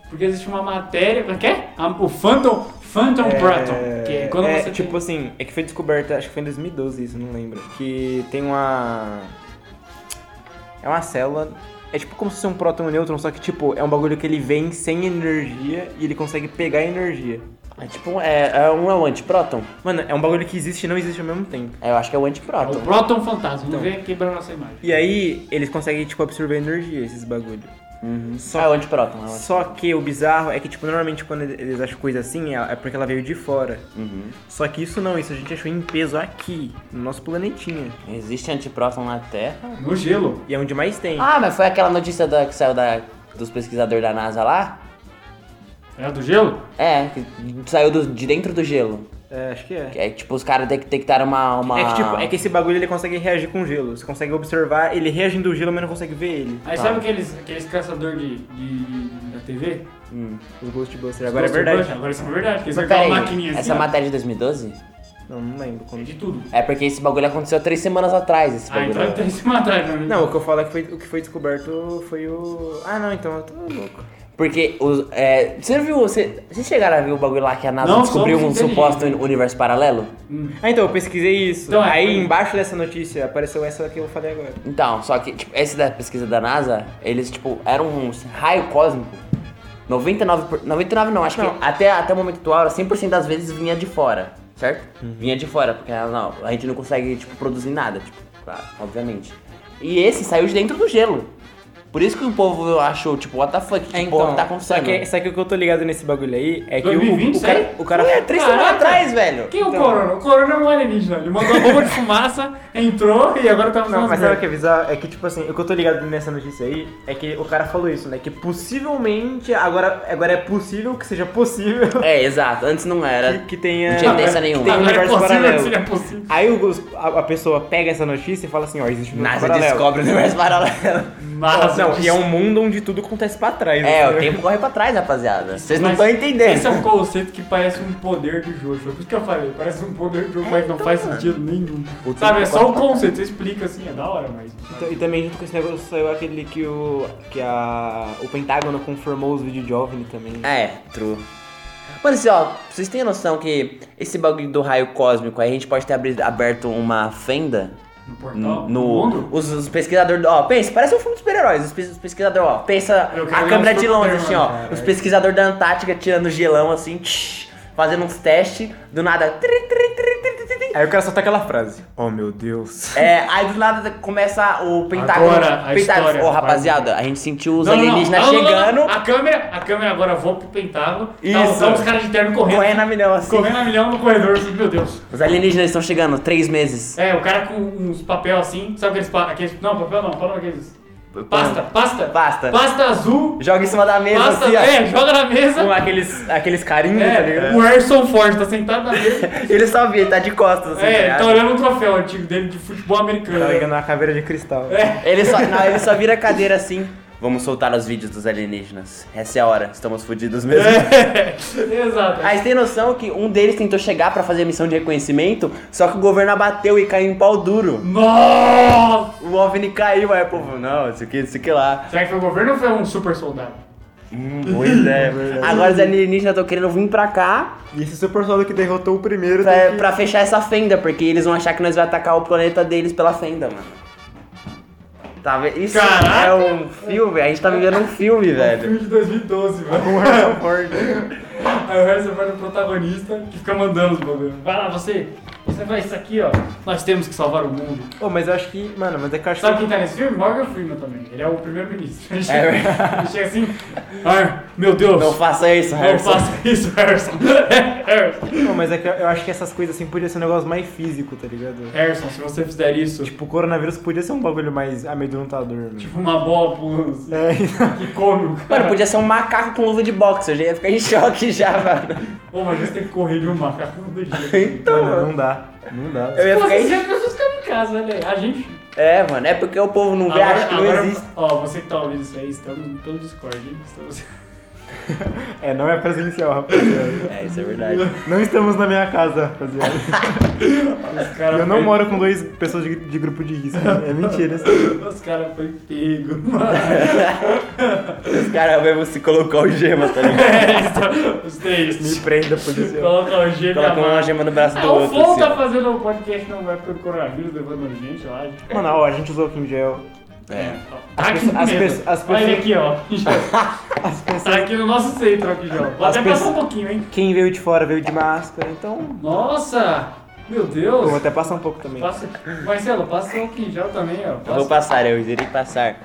B: Porque existe uma matéria. Como é que é? O Phantom. Phantom Proton. Que é quando
C: é,
B: você.
C: tipo
B: tem-
C: assim, é que foi descoberta, acho que foi em 2012 isso, não lembro. Que tem uma. É uma célula. É tipo como se fosse um próton e um nêutron, só que tipo, é um bagulho que ele vem sem energia e ele consegue pegar energia.
A: É tipo, é, é um, é um antipróton?
C: Mano, é um bagulho que existe e não existe ao mesmo tempo.
A: É, eu acho que é o
B: É o
A: antipróton.
B: Proton Fantasma.
C: Então.
B: Vamos ver quebrando nossa imagem.
C: E aí, eles conseguem, tipo, absorver energia, esses bagulhos.
A: Uhum.
C: Só-
A: Ah, é o antipróton. É o.
C: Só que o bizarro é que, tipo, normalmente quando eles acham coisa assim, é é porque ela veio de fora.
A: Uhum.
C: Só que isso não, isso a gente achou em peso aqui, no nosso planetinha.
A: Existe antipróton na Terra?
B: No gelo.
C: E é onde mais tem.
A: Ah, mas foi aquela notícia da, que saiu da, dos pesquisadores da NASA lá?
B: É do gelo?
A: É, que saiu do- de dentro do gelo.
C: É, acho que é.
A: Que é tipo, os caras detectaram uma, uma...
C: É que, tipo, é que esse bagulho ele consegue reagir com gelo. Você consegue observar ele reagindo ao gelo, mas não consegue ver ele.
B: Aí
A: Tá.
B: sabe aqueles, aqueles caçadores de, de, de- da TV?
A: Hum.
C: Os Ghostbusters. Agora é
B: Ghostbusters?
C: verdade.
B: Agora isso é verdade. Eles maquininha assim.
A: essa
B: ó.
A: matéria é de 2012?
C: Não, não lembro
B: É
C: quando.
B: de tudo.
A: É porque esse bagulho aconteceu três semanas atrás, esse
B: Ah,
A: bagulho.
B: então tem esse matar, né?
C: Não, o que eu falo é que foi, o que foi descoberto foi o. Ah, não, então eu tô louco.
A: Porque os. É, você viu. Você, vocês chegaram a ver o bagulho lá que a NASA
B: Não,
A: descobriu um suposto universo paralelo?
C: Ah, então, eu pesquisei isso.
B: Então, é,
C: Aí
B: foi-
C: embaixo dessa notícia apareceu essa que eu falei agora.
A: Então, só que, tipo, esse da pesquisa da NASA, eles, tipo, eram um raio cósmico. 99%. por- 99 não, acho
C: Não.
A: que até, até o momento atual, 100% das vezes vinha de fora, certo? Vinha de fora, porque não, a gente não consegue, tipo, produzir nada, tipo, claro, obviamente. E esse saiu de dentro do gelo. Por isso que o povo achou, tipo, what the fuck, que porra tá
C: só
A: acontecendo?
C: que, só que o que eu tô ligado nesse bagulho aí é que o-
B: 2020
C: o, cara,
B: saiu?
C: o cara.
A: Ué, três semanas atrás, velho.
B: Quem é o
C: Então.
B: Corona? O Corona é um alienígena. Ele mandou uma bomba de fumaça, entrou e agora tá
C: Não, mas sabe o que é bizarro? É que, tipo assim, o que eu tô ligado nessa notícia aí é que o cara falou isso, né? Que possivelmente, agora, agora é possível que seja possível
A: É, exato, antes não era.
C: que, que tenha.
A: Não tinha evidência nenhuma.
C: Tenha um
B: Agora é
C: universo
B: possível
C: paralelo.
B: que seja possível.
C: Aí o- a, a pessoa pega essa notícia e fala assim, ó, existe um universo
A: NASA
C: paralelo.
A: descobre o universo paralelo.
B: Mas,
C: Não, e é um mundo onde tudo acontece pra trás.
A: É, o tempo corre pra trás, rapaziada. Vocês não
B: Mas
A: estão entendendo.
B: Esse é um conceito que parece um poder de Jojo. É por isso que eu falei, parece um poder de Jojo, mas não faz sentido nenhum.
A: O
B: Sabe, é só
A: pra
B: conceito, você explica assim, é da hora, mas.
C: Então, e também junto com esse negócio saiu aquele que o. que a. o Pentágono confirmou os vídeos de OVNI também.
A: É, true. Mano, assim, ó, vocês têm noção que esse bagulho do raio cósmico aí a gente pode ter aberto uma fenda
B: No portal?
A: no.
B: Mundo?
A: os, os pesquisadores. Ó, pensa, parece um filme de super-heróis. Os, os pesquisadores, ó, pensa a câmera de longe, assim, ó.
B: cara.
A: Os pesquisadores da Antártica tirando gelão assim, tsh, fazendo uns testes, do nada. tri, tri, tri, tri, tri, tri, tri.
C: Aí o cara só tá aquela frase. Oh meu Deus.
A: É, aí do nada começa o Pentágono.
B: Agora, a
A: Pentágono,
B: história.
A: Ô, rapaziada, a gente sentiu os
B: Não,
A: alienígenas
B: Não, não, não,
A: chegando,
B: não. A câmera, a câmera agora voa pro Pentágono.
A: Isso.
B: Tá, tá os caras de terno correndo.
A: correndo a milhão assim.
B: Correndo a milhão no corredor, assim, meu Deus.
A: Os alienígenas estão chegando, três meses.
B: É, o cara com uns papel assim, sabe aqueles, pa- aqueles não, papel não, fala aqueles pasta, pasta,
A: Pasta.
B: pasta azul,
A: Joga em cima da mesa
B: pasta,
A: assim, ó.
B: é, joga na mesa.
C: Com aqueles, aqueles carinhos, tá
B: É,
C: ligado?
B: o Harrison Ford tá sentado na mesa.
A: Ele só vê, ele tá de costas assim. tá
B: é,
A: ligado?
B: tá olhando um troféu antigo dele de futebol americano.
C: Tá ligando uma caveira de cristal.
B: É,
A: Ele só, não, ele só vira a cadeira assim. Vamos soltar os vídeos dos alienígenas. Essa é a hora, estamos fodidos mesmo.
B: é, exato.
A: Aí você tem noção que um deles tentou chegar pra fazer a missão de reconhecimento, só que o governo abateu e caiu em pau duro.
B: Nossa!
A: O OVNI caiu, aí o povo, não, isso aqui, isso aqui lá.
B: Será que foi o governo ou foi um super soldado?
A: Hum, boa ideia. Agora os alienígenas estão querendo vir pra cá
C: E esse super soldado que derrotou o primeiro
A: pra,
C: que...
A: pra fechar essa fenda, porque eles vão achar que nós vamos atacar o planeta deles pela fenda, mano. Tá? Isso
B: Caraca!
A: é um filme, a gente tá vivendo um filme, velho.
B: Filme de 2012, velho.
C: com o Harrison Ford.
B: Aí o Harrison Ford é o protagonista que fica mandando os bagulhos. Vai lá, você. Você vai isso aqui, ó. Nós temos que salvar o mundo.
C: Ô, mas eu acho que, mano, mas é que eu acho
B: Sabe
C: que.
B: quem tá nesse filme? Morgan Freeman também. Ele é o primeiro-ministro. Ele,
A: É
B: chega-
A: verdade.
B: ele chega assim. Ai, meu Deus.
A: Não faça isso,
B: Não
A: Harrison.
B: faça isso, Harrison. Harrison.
C: Não, mas é que eu acho que essas coisas assim podia ser um negócio mais físico, tá ligado?
B: Harrison, se você fizer isso,
C: Tipo, o coronavírus podia ser um bagulho mais amedrontador, mano.
B: tipo uma bola pulando assim,
C: É,
B: que come o cara.
A: Mano, podia ser um macaco com luva de boxe, eu já ia ficar em choque já, mano.
B: Pô, mas você tem que correr de um macaco do dia.
A: Então,
C: mano. não dá. Não dá.
A: Eu ia
B: Pô,
A: ficar
B: você
A: em...
B: as pessoas ficam em casa, né? A gente.
A: É, mano, é porque o povo não vê, acha que não
B: agora-
A: existe.
B: Ó, você que tá ouvindo isso aí, estamos pelo Discord, hein? Estamos...
C: É, não é presencial, rapaziada.
A: É, isso é verdade.
C: Não estamos na minha casa, rapaziada. Eu não
B: foi-
C: moro com dois pessoas de, de grupo de risco. É mentira.
B: Os caras foi pego, mano.
A: Os caras mesmo se colocar o gema, tá ligado?
B: É, então, os três.
C: Me prenda, policial.
B: Coloca o G
A: Coloca uma gema no braço do
B: Ah, o
A: outro,
B: Flow
A: assim.
B: tá fazendo um podcast na época do coronavírus, levando gente, acho.
C: Mano, ó, a gente usou Kim Gel.
A: É.
B: Tá aqui
C: pessoas- as
B: mesmo.
C: pessoas- as
B: Olha ele aqui, ó.
C: As pessoas.
B: Tá aqui no nosso centro aqui, João. Vou
C: As
B: até passar um pouquinho, hein.
C: Quem veio de fora veio de máscara, então.
B: Nossa! Meu
C: Eu
B: Deus!
C: vou até passar um pouco também.
B: Passa... Marcelo, passa o quinjal também, ó.
A: Eu
B: Passa-
A: vou passar, eu irei passar.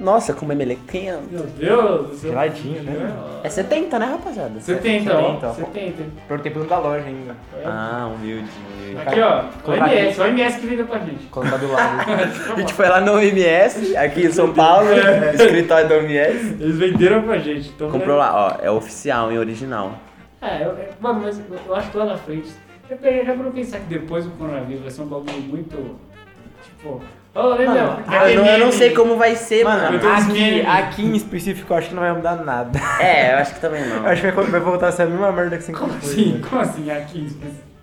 A: Nossa, como é melequinha.
B: Meu Deus do céu.
C: Geladinho, né?
A: É 70, né, rapaziada?
B: 70, ó.
C: 70, ó.
B: 70.
C: Perguntei pro dono da loja ainda.
A: Ah, humilde, humilde.
B: Aqui, ó. O
C: Colocar
B: MS, o MS que liga pra gente.
C: Quando tá do lado.
A: A gente foi lá no OMS, aqui em São Paulo,
B: É.
A: escritório do OMS.
B: Eles venderam pra gente. Então
A: Comprou lá, ó, é oficial, em original.
B: É, eu, eu- mano, mas eu- acho que lá na frente. Já, já, já pra pensar que depois do coronavírus vai ser um bagulho muito. Tipo. Ô, Leandro,
C: Mano,
A: Ah, eu, não, eu não sei como vai ser,
C: Mano,
B: tô-
C: aqui, aqui em específico eu acho que não vai mudar nada.
A: É, eu acho que também não.
C: Eu acho que vai, vai voltar a ser a mesma merda que sempre
B: Como
C: foi.
B: assim? Como assim? Aqui?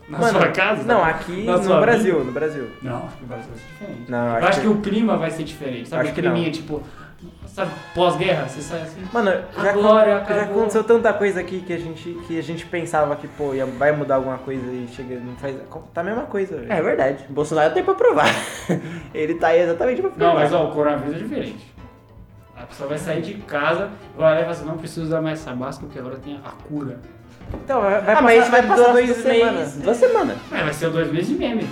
B: Na
C: Mano,
B: sua casa?
C: Não, aqui
B: Na
C: no Brasil, no Brasil.
B: Não, acho que o Brasil vai ser diferente.
C: Não, eu
B: eu
C: acho
B: acho que...
C: que-
B: o clima vai ser diferente. Sabe
C: Acho
B: o
C: que
B: climinha,
C: não.
B: tipo. Sabe, pós-guerra? Você sai assim.
C: Mano, já,
B: Agora
C: já aconteceu tanta coisa aqui que a gente, que a gente pensava que, pô, ia, vai mudar alguma coisa e chega, não faz. Tá a mesma coisa, velho.
A: É verdade. Bolsonaro tem pra provar. Ele tá aí exatamente pra provar.
B: Não, mas ó, o coronavírus é diferente. A pessoa vai sair de casa, vai lá e fala assim, não preciso usar mais essa máscara porque agora tem a cura.
C: Então, vai, vai
A: ah,
C: passar,
A: mas isso vai
C: passar dois
A: duas semanas.
C: meses.
A: Duas semanas.
B: Mas vai ser dois meses de meme.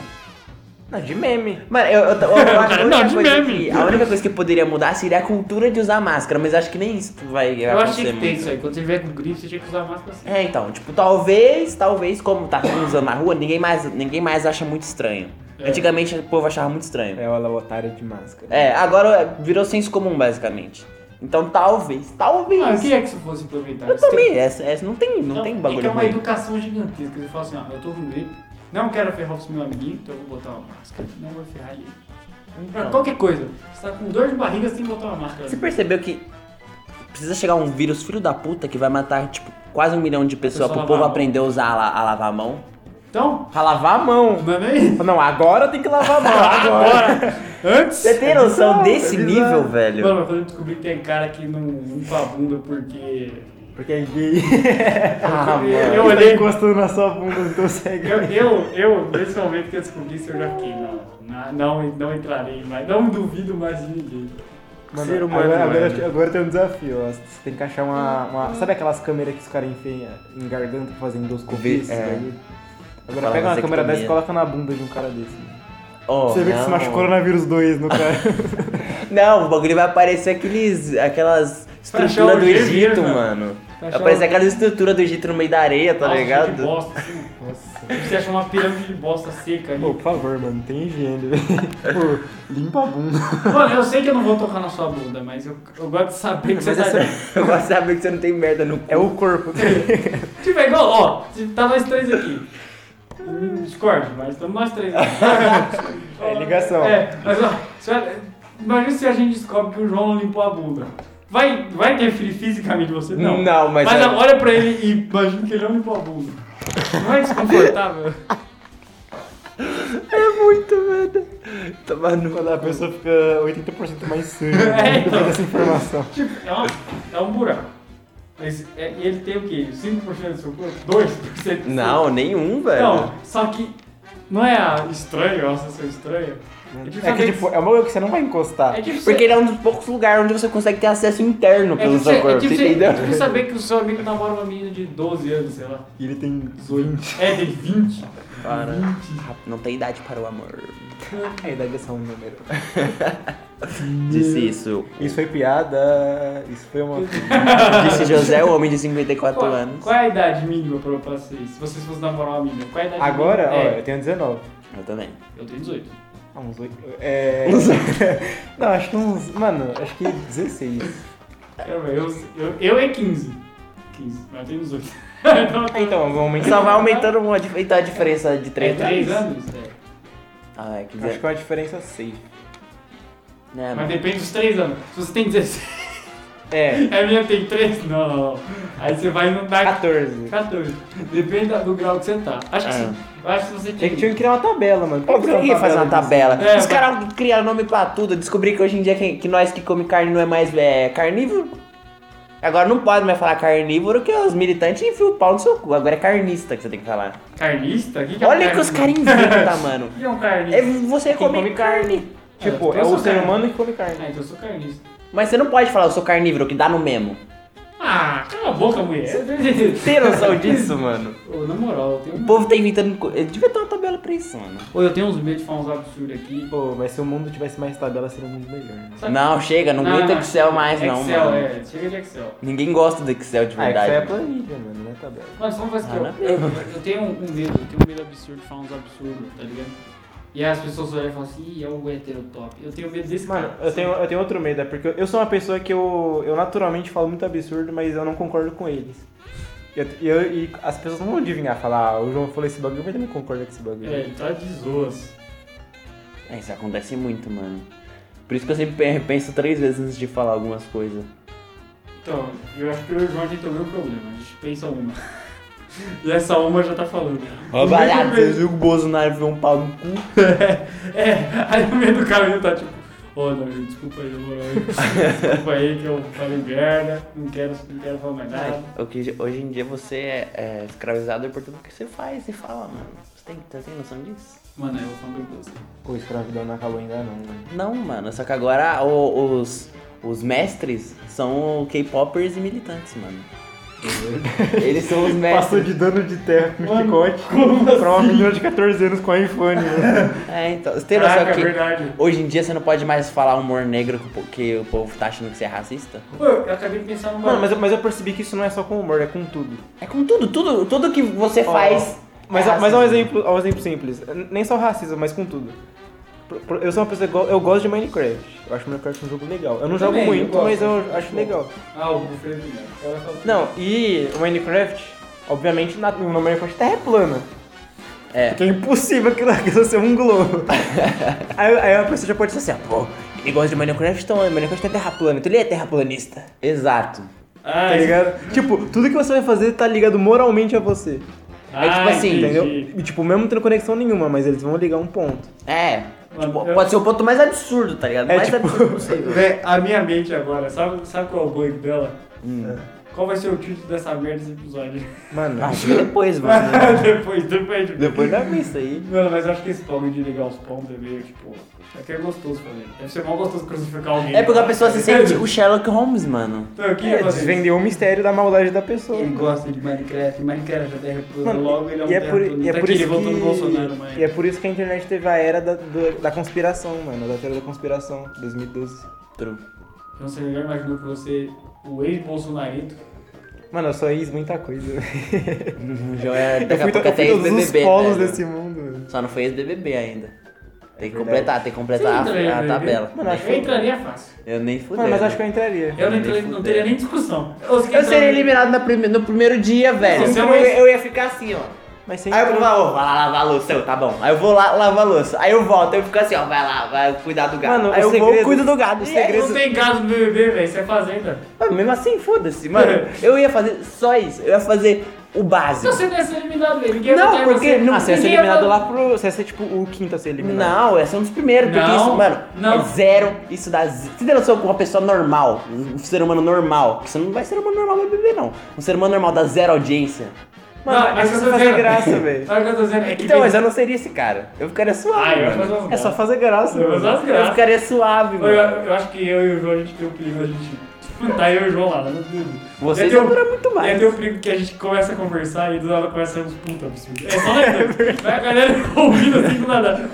C: Não, de meme.
A: Mano, eu, eu, eu, eu acho que a
B: Não,
A: única,
B: de
A: coisa
B: meme.
A: que, a única coisa que poderia mudar seria a cultura de usar máscara, mas acho que nem isso vai, vai
B: Eu
A: acontecer
B: achei que tem
A: muito.
B: isso aí. Quando você vier com gripe, você tinha que usar máscara assim.
A: É, então, tipo, talvez, talvez, como tá usando na rua, ninguém mais, ninguém mais acha muito estranho.
B: É.
A: Antigamente o povo achava muito estranho.
C: É ela otária de máscara.
A: É, agora virou senso comum, basicamente. Então talvez, talvez.
B: Ah, o que é que você fosse implementar?
A: Eu
B: Isso tem-
A: também, essa, essa não tem, não
B: Então,
A: tem
B: É que
A: bagulho
B: é uma
A: ruim.
B: educação gigantesca. Você fala assim, ó, eu tô com gripe, não quero ferrar o meu amiguinho, então eu vou botar uma máscara. Não vou ferrar ele. Pra
A: Então.
B: qualquer coisa. Você tá com dor de barriga, você tem que botar uma máscara.
A: Você percebeu que precisa chegar um vírus filho da puta que vai matar, tipo, quase um milhão de pessoas
B: Pessoa
A: pro povo
B: a
A: aprender a usar a, a lavar a mão?
B: Então,
C: Pra lavar a mão.
B: não é nem...
C: Não, agora tem que lavar a mão. Agora.
B: Agora! Antes!
A: Você tem noção desse
C: é
A: nível, velho?
B: Mano, quando eu descobri que tem cara que não limpa a bunda porque.
C: Porque é gay.
A: Ah,
B: eu,
A: mano.
B: eu olhei.
C: encostando na sua bunda, então segue.
B: Eu, eu, eu, nesse momento que eu descobri isso, eu já fiquei, não, não, não, não entrarei mais, não duvido mais de ninguém.
C: Mano,
A: Ser humano,
C: agora,
A: mano.
C: agora, agora tem um desafio, ó. Você tem que achar uma. uma- sabe aquelas câmeras que os caras enfiam em garganta fazer endoscopia?
A: É.
C: Agora pega uma câmera dessa e coloca na bunda de um cara desse.
A: Oh,
C: Você vê que se
A: não.
C: machucou coronavírus 2 no cara.
A: Não, o bagulho vai aparecer aqueles, aquelas
B: o
A: do Egito,
B: mesmo.
A: mano.
B: Achar
A: aparecer
B: o-
A: aquela estrutura do Egito no meio da areia, tá
B: Nossa,
A: ligado?
B: bosta, assim. Nossa. Você acha uma pirâmide de bosta seca ali.
C: Pô, por favor, mano, tem higiene, velho. Limpa a bunda.
B: Mano, eu sei que eu não vou tocar na sua bunda, mas eu, eu gosto de saber que você
C: Mas
B: tá...
C: essa-
A: Eu gosto de saber que você não tem merda no cu.
C: É o corpo.
B: Tipo, é igual, ó, tá nós três aqui. Hum, Discord, mas estamos nós três aqui.
C: É ligação.
B: É, mas ó, imagina se a gente descobre que o João não limpou a bunda. Vai, vai interferir fisicamente você? Não.
A: Não, mas
B: Mas
A: é-
B: olha pra ele e imagina que ele não limpou a bunda. Não é desconfortável?
A: É muito, velho. Tomar no
C: Quando a pessoa fica 80% mais suja
B: É,
C: né,
B: então.
C: depois dessa informação.
B: Tipo, é, uma, é um buraco. Mas é- ele tem o quê? 5% do seu corpo? 2%? do seu
A: Não, nenhum, velho.
B: Não, só que não é a estranho, a sensação estranha. É,
C: É que, tipo, é uma coisa que você não vai encostar.
B: É tipo
A: Porque ele é um dos poucos lugares onde você consegue ter acesso interno
B: É
A: pelo
B: tipo,
A: seu
B: você-
A: corpo,
B: é tipo,
A: você
B: você- é tipo saber que o seu amigo namora uma menina de 12 anos, sei lá.
C: E ele tem 20.
B: É, tem 20.
A: Para. Não tem idade para o amor.
C: A idade é só um número.
A: Disse isso.
C: Isso foi piada, isso foi uma...
A: Disse José, o homem de 54
B: Qual,
A: anos.
B: qual é a idade mínima pra, vocês? Se vocês fossem namorar uma menina, qual é a idade
C: Agora, ó,
B: mínima?
C: eu tenho 19.
A: Eu também.
B: É, eu tenho 18.
C: Ah, uns oito. É. Não, acho que uns. Mano, acho que 16.
B: Eu, eu, eu, eu é 15. 15, mas eu tenho 18. então,
C: Então, vamos aumentar.
A: Só vai aumentando uma, então a diferença de
B: É
A: 3
B: 3 anos? É.
A: Ah, é que
C: Acho que é uma diferença safe.
A: né,
B: Mas depende dos 3 anos. Se você tem 16
C: É,
B: a minha tem 3, não, não, não. Aí você vai no dar
C: 14.
B: 14. Depende do grau que você tá. Acho que
A: É.
B: sim. Eu acho que você
C: Tinha que, tinha que criar uma tabela, mano.
A: Eu ia fazer uma tabela.
B: É,
A: Os
B: mas-
A: caras criaram nome pra tudo. Descobri que hoje em dia que, que nós que come carne não é mais é, carnívoro. Agora não pode mais falar carnívoro que os militantes enfiam o pau no seu cu. Agora é carnista que você tem que falar.
B: Carnista? O que, que é um
A: Olha que os caras inventam, mano.
B: O que é um carnista?
A: É você
C: Quem
A: comer
C: come
A: carne.
C: Tipo,
B: Eu
C: é
B: sou
C: o ser
B: carne.
C: humano que come carne.
B: Ah, então eu sou carnista.
A: Mas você não pode falar eu sou carnívoro, que dá no mesmo.
B: Ah, cala a boca, mulher.
A: Tem noção disso, mano?
B: Ô, na moral, eu
A: O povo tá inventando. co- Eu devia ter uma tabela pra isso, mano.
B: Ô, eu tenho uns medos de falar uns absurdos aqui.
C: Pô, mas se o mundo tivesse mais tabela, seria muito melhor. Né?
B: Sabe-
A: Não, chega, não, aguenta Excel mais, não,
B: Excel,
A: mano.
B: é. Chega de Excel.
A: Ninguém gosta do Excel de
C: Ah,
A: verdade.
C: isso aí é planilha, mano, não é tabela.
B: Mano, só uma coisa que
A: Ah,
B: eu,
A: não.
B: eu, eu tenho um um medo, eu tenho um medo absurdo de falar uns absurdos, tá ligado? E aí as pessoas olham e falam assim, ih, é o hétero top. Eu tenho medo desse
C: Mano,
B: cara.
C: eu tenho, eu tenho outro medo, é porque eu sou uma pessoa que eu, eu naturalmente falo muito absurdo, mas eu não concordo com eles. E, eu, e eu- e as pessoas não vão adivinhar, falar, ah, o João falou esse bagulho, mas ele não concorda com esse bagulho.
B: É, ele tá de zoas.
A: É, isso acontece muito, mano. Por isso que eu sempre pe- penso três vezes antes de falar algumas coisas.
B: Então, eu acho que o João a gente tem o problema. A gente pensa uma. E essa uma já tá falando.
A: Ó, barato, vocês viram que o Bolsonaro viu um pau no cu?
B: É, aí no meio do caminho tá tipo, ô não, gente, desculpa aí, na moral. Desculpa aí que eu falei merda, não quero, não quero falar mais nada.
A: O que hoje em dia você é, é escravizado por tudo que você faz e fala, mano. Você tem, você tem noção disso?
B: Mano, eu vou falar bagulho pra você.
C: Pô, escravidão não acabou ainda não, mano.
A: Não, mano. Só que agora o- os, os mestres são K-popers e militantes, mano. Eles são os
C: Passou
A: mestres.
C: de dano de terra com
B: Mano,
C: chicote pra uma menina de 14 anos com iPhone, mano.
A: É, então. Você tem noção
B: Caraca, é
A: que
B: verdade.
A: hoje em dia você não pode mais falar humor negro que o povo tá achando que você é racista?
B: Pô, eu acabei de pensar numa.
C: Mano, mas eu, mas eu percebi que isso não é só com humor, é com tudo.
A: É com tudo, tudo, tudo que você faz.
C: Mas,
A: é
C: mas é um exemplo, é um exemplo simples. Nem só racismo, mas com tudo. Eu sou uma pessoa que eu gosto de Minecraft. Eu acho Minecraft um jogo legal. Eu não
B: Eu
C: jogo
B: também, eu
C: muito,
B: gosto.
C: mas eu acho legal.
B: Ah, o Bufredo falou-
C: Não, e o Minecraft, obviamente, na, no Minecraft terra é plana.
A: É.
C: Porque é impossível aquilo, aquilo ser um globo. aí, aí a pessoa já pode dizer assim, ah, pô, ele gosta de Minecraft, então Minecraft é terra plana, então ele é terraplanista.
A: Exato.
B: Ah,
C: Tá ligado? Tipo, tudo que você vai fazer tá ligado moralmente a você.
B: Ah,
A: É tipo assim,
B: entendi.
C: Entendeu? E tipo, mesmo não tendo conexão nenhuma, mas eles vão ligar um ponto.
A: É. Tipo,
B: eu-
A: pode ser o ponto mais absurdo, tá ligado?
C: É,
A: mais
C: tipo-
A: absurdo possível.
B: Vé, a minha mente agora, sabe, sabe qual é o bug dela?
A: Hum.
B: Qual vai ser o título dessa merda desse episódio?
C: Mano,
A: Ah, chega depois, mano.
B: depois, depois de...
A: depois da missa aí.
B: Mano, mas eu acho que esse bagulho de ligar os pontos é meio, tipo... É que é gostoso fazer. Deve ser mal gostoso crucificar alguém.
A: É porque a pessoa se sente o Sherlock Holmes, mano.
B: Então, o que
C: é,
B: é
C: desvendeu o mistério da maldade da pessoa.
B: Ele gosta de Minecraft, Minecraft terra plana,
C: Mano,
B: logo ele é um
C: e é por, e é por
B: aqui,
C: isso
B: votou no Bolsonaro,
C: que,
B: mas...
C: e é por isso que a internet teve a era da, da conspiração, mano, da teoria da conspiração, 2012.
A: True.
B: Então você já imaginou que você, o ex-bolsonarito,
C: Mano, eu só fiz muita coisa.
A: Já é,
C: Eu
A: daqui a
C: fui,
A: pouco
C: eu
A: até
C: fui todos os polos
A: velho.
C: desse mundo.
A: Só não foi ex-BBB ainda. Tem que
C: É
A: completar, tem que completar
B: Você
A: a, a
B: no
A: tabela.
C: Mano, acho
B: eu entraria fácil.
A: Eu nem fudei.
C: Mano, mas
A: né?
C: acho que eu entraria.
B: Eu não,
A: nem
B: entraria- não
A: fudendo.
B: teria nem discussão.
A: Eu
B: entrar
A: seria
B: no-
A: eliminado na prime- no primeiro dia, velho.
B: Você é
A: eu, eu ia ficar assim, ó.
C: Mas você
A: Aí eu vou lá, ó, vai lá lavar a louça, eu, tá bom. Aí eu vou lá lavar a louça. Aí eu volto, aí eu fico assim, ó, vai lá, vai cuidar do gado.
C: Mano,
A: aí eu vou,
C: segredo-
A: cuido do gado.
C: o
A: E
C: segredo-
B: Não tem gado no BBB, velho, isso é fazenda.
A: Mano, mesmo assim, foda-se, mano. Eu ia fazer só isso, eu ia fazer o básico.
B: Então você não ia ser eliminado, velho. Ninguém ia
A: Não, porque
B: você.
A: não-
C: Ah, você ia ser eliminado
B: votar-
C: lá pro. Você ia ser tipo o quinto a ser eliminado.
A: Não, esse é um dos primeiros, porque
B: Não,
A: isso, mano,
B: não.
A: é zero, isso dá Você tem noção que uma pessoa normal, um ser humano normal, que você não vai ser humano normal vai beber, não. Um ser humano normal dá zero audiência.
C: Mano,
B: Não,
C: é
B: mas
C: só
B: eu tô
C: fazer graça, velho.
B: Sabe o que eu tô dizendo? É que
A: Então, mas eu não seria esse cara. Eu ficaria suave.
B: Ah, eu
C: É só fazer graça,
B: Eu
A: Eu ficaria suave,
B: Eu,
A: mano.
B: eu acho que eu e o João, a gente tem um perigo, a gente Tá eu e o João lá, né?
A: Vocês
B: E aí tem
A: demoram muito
B: E aí
A: mais.
B: tem o primo que a gente começa a conversar e do nada começa a uns puta absurdos. É só lembrando. Vai a galera ouvindo assim do nada.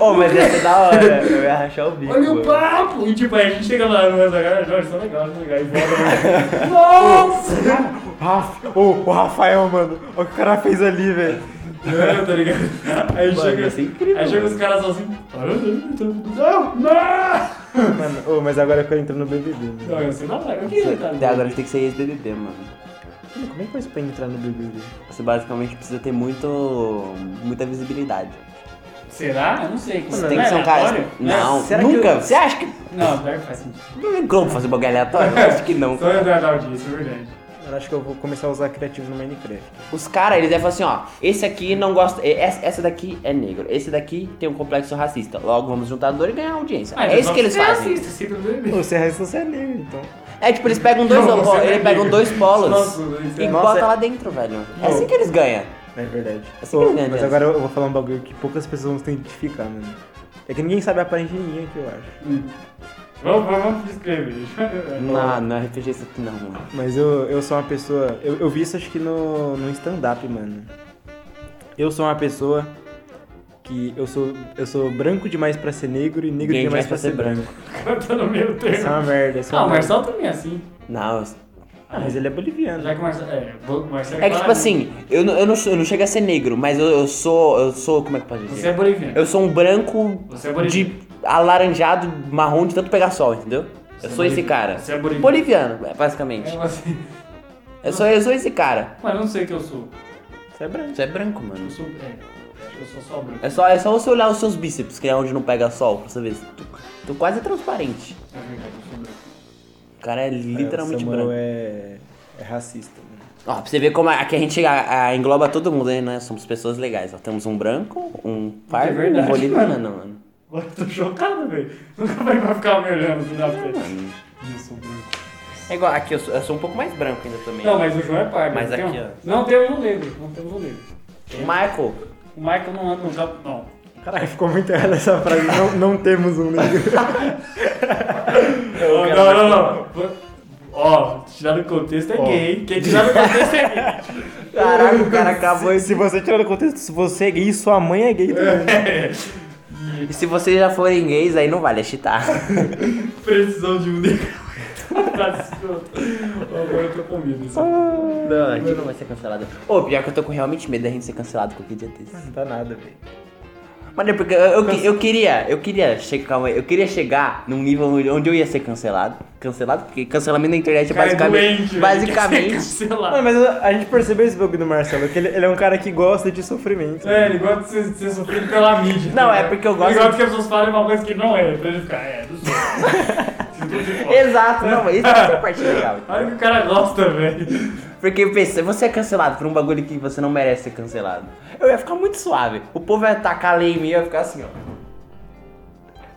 A: Ô, mas ia ser da hora. Eu ia rachar o bico.
B: Olha o papo! E tipo, aí a gente chega lá no resto da galera, não, isso é legal, é legal. E volta. Nossa!
C: O Rafael, mano. Olha o que o cara fez ali, velho.
B: É, tá ligado? Aí
A: Mano,
B: chega,
A: ser incrível,
B: aí chega os caras assim. Não, não!
C: Mano, ô, mas agora eu quero entrar no BBB. Mano.
B: Não, ser da hora. Eu queria estar
A: Até agora tem que ser ex-BBB, mano.
C: Mano, Como é que faz pra entrar no BBB?
A: Você basicamente precisa ter muito, muita visibilidade.
B: Será? Eu não sei.
A: Você
B: Não
A: tem
B: é
A: que ser um cara.
B: aleatório?
A: Não,
C: Será que
A: nunca.
C: eu-
A: Você acha que.
B: Não, pior que faz sentido.
A: Não tem como fazer bagulho aleatório? Eu acho que não.
B: Só entrar na audiência, é verdade.
C: Eu acho que eu vou começar a usar criativo no Minecraft.
A: Os caras, eles devem falar assim, ó, esse aqui não gosta, essa, daqui é negro, esse daqui tem um complexo racista, logo vamos juntar dor e ganhar audiência.
B: Ah,
A: é isso que eles
B: você
A: fazem.
B: O BBB.
C: Você é racista, você é negro, então.
A: É tipo, eles pegam dois,
B: Não,
A: ó,
B: você
A: eles
B: é
A: pegam dois polos
B: Nossa, isso
A: e
B: é-
C: Nossa,
A: botam
C: é-
A: lá dentro, velho. É assim que eles ganham.
C: É verdade.
A: Assim
C: Ô,
A: que ele
C: mas
A: ganha.
C: agora eu vou falar um bagulho que poucas pessoas vão se identificar, mano. É que ninguém sabe a aparência de ninguém aqui, eu acho.
B: Hum. Vamos, vamos, vamos descrever.
A: Não, não é RPG isso aqui não, mano.
C: Mas eu, eu sou uma pessoa. Eu, eu vi isso acho que no, no stand-up, mano. Eu sou uma pessoa que eu sou, eu sou branco demais pra ser negro e negro
A: Ninguém
C: demais pra ser branco.
B: Tá no meio termo.
C: Isso é uma merda. Isso é
B: Ah,
C: uma
B: o
C: merda.
B: Marcelo também é assim.
A: Não, eu-
C: Ah, mas ele é boliviano.
B: Já que o Marcelo. É, o Marcelo
A: é que tipo assim, eu não, eu, não, eu não chego a ser negro, mas eu, eu sou, eu sou, como é que pode dizer?
B: Você é boliviano.
A: Eu sou um branco
B: Você é boliviano.
A: de alaranjado, marrom de tanto pegar sol, entendeu? Eu
B: Você
A: sou
B: é
A: esse cara.
B: Você é boliviano.
A: Boliviano, é, basicamente.
B: É assim.
A: Eu sou, eu sou esse cara.
B: Mas eu não sei o que eu sou.
C: Você é branco.
A: Você é branco, mano.
B: Eu sou. É, eu sou só branco.
A: É só, é só você olhar os seus bíceps, que é onde não pega sol, pra você ver. Tu, tu quase é transparente.
B: É verdade, eu sou branco.
A: O cara é literalmente
C: o Samuel
A: branco.
C: é, é racista, mano.
A: Ó, pra você ver como aqui a gente a- a engloba todo mundo, hein, né? Somos pessoas legais. Ó. Temos um branco, um pardo,
B: É verdade,
A: um boliviano, mano.
B: Agora eu tô chocado, velho. Nunca vai vai ficar me olhando na frente. Eu sou branco.
A: É igual, aqui eu sou, eu sou um pouco mais branco ainda também.
B: Não, mas o João é pardo.
A: Mas
B: não
A: aqui,
B: um-
A: ó.
B: Não temos um negro. Não temos um negro.
A: O Michael,
B: O Michael não anda no campo. Não.
C: Caralho, ficou muito errada essa frase. Não, não temos um negro.
B: Não, não, não, não. Ó, tirar do contexto é
C: Ó.
B: gay. Quem tirar do contexto é gay.
A: Caraca, o cara acabou
C: se, se você tirar do contexto, se você é gay, sua mãe é gay também.
A: E se vocês já forem gays, aí não vale, é chitar.
B: Precisão de um negro. Agora eu tô com medo. assim.
A: Não, a gente não vai ser cancelado. Ô, pior que eu tô com realmente medo da gente ser cancelado qualquer dia desse.
C: Não dá nada, velho.
A: Mano, é porque eu, eu, eu queria, eu queria chegar, eu queria chegar num nível onde eu ia ser cancelado. Cancelado? Porque cancelamento na internet é
B: é
A: basicamente.
B: doente,
A: basicamente.
B: cancelado.
C: mas a, a gente percebeu esse bagulho do Marcelo, que ele, ele é um cara que gosta de sofrimento.
B: É, ele gosta de ser, de ser sofrido pela mídia.
A: Não,
B: tá
A: é porque eu gosto
B: Ele gosta
A: de-
B: que as pessoas falem uma coisa que não é, pra ele ficar, é, não sou.
A: Exato, não, mas isso é a parte legal.
B: Olha que o cara gosta, velho.
A: Porque pensa, você é cancelado por um bagulho que você não merece ser cancelado. Eu ia ficar muito suave. O povo ia tacar lei em mim, eu ia ficar assim, ó.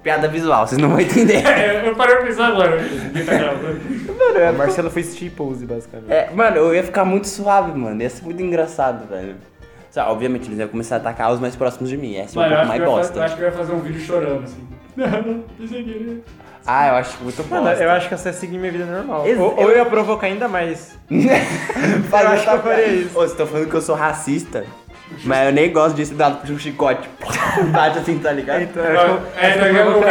A: Piada visual, vocês não vão entender.
B: É, eu parei pra pensar agora. Tá.
A: Mano, eu
C: O Marcelo fez T-pose, basicamente.
A: É, mano, eu ia ficar muito suave, mano. Ia ser muito engraçado, velho. Só, obviamente, eles iam começar a atacar os mais próximos de mim. Essa é um pouco mais bosta.
B: eu acho que eu ia fazer um vídeo chorando, assim. Não, não, sem querer.
A: Ah, eu acho muito
C: Mano,
A: bosta.
C: eu acho que essa é seguir minha vida normal.
A: Ex-
C: Ou, ou eu ia provocar ainda mais. Eu acho que eu faria isso.
A: Ô, vocês estão falando que eu sou racista? Mas eu nem gosto disso dado por um chicote. Bate assim, tá ligado?
C: Então, eu
B: É, daqui
C: eu
B: a pouco.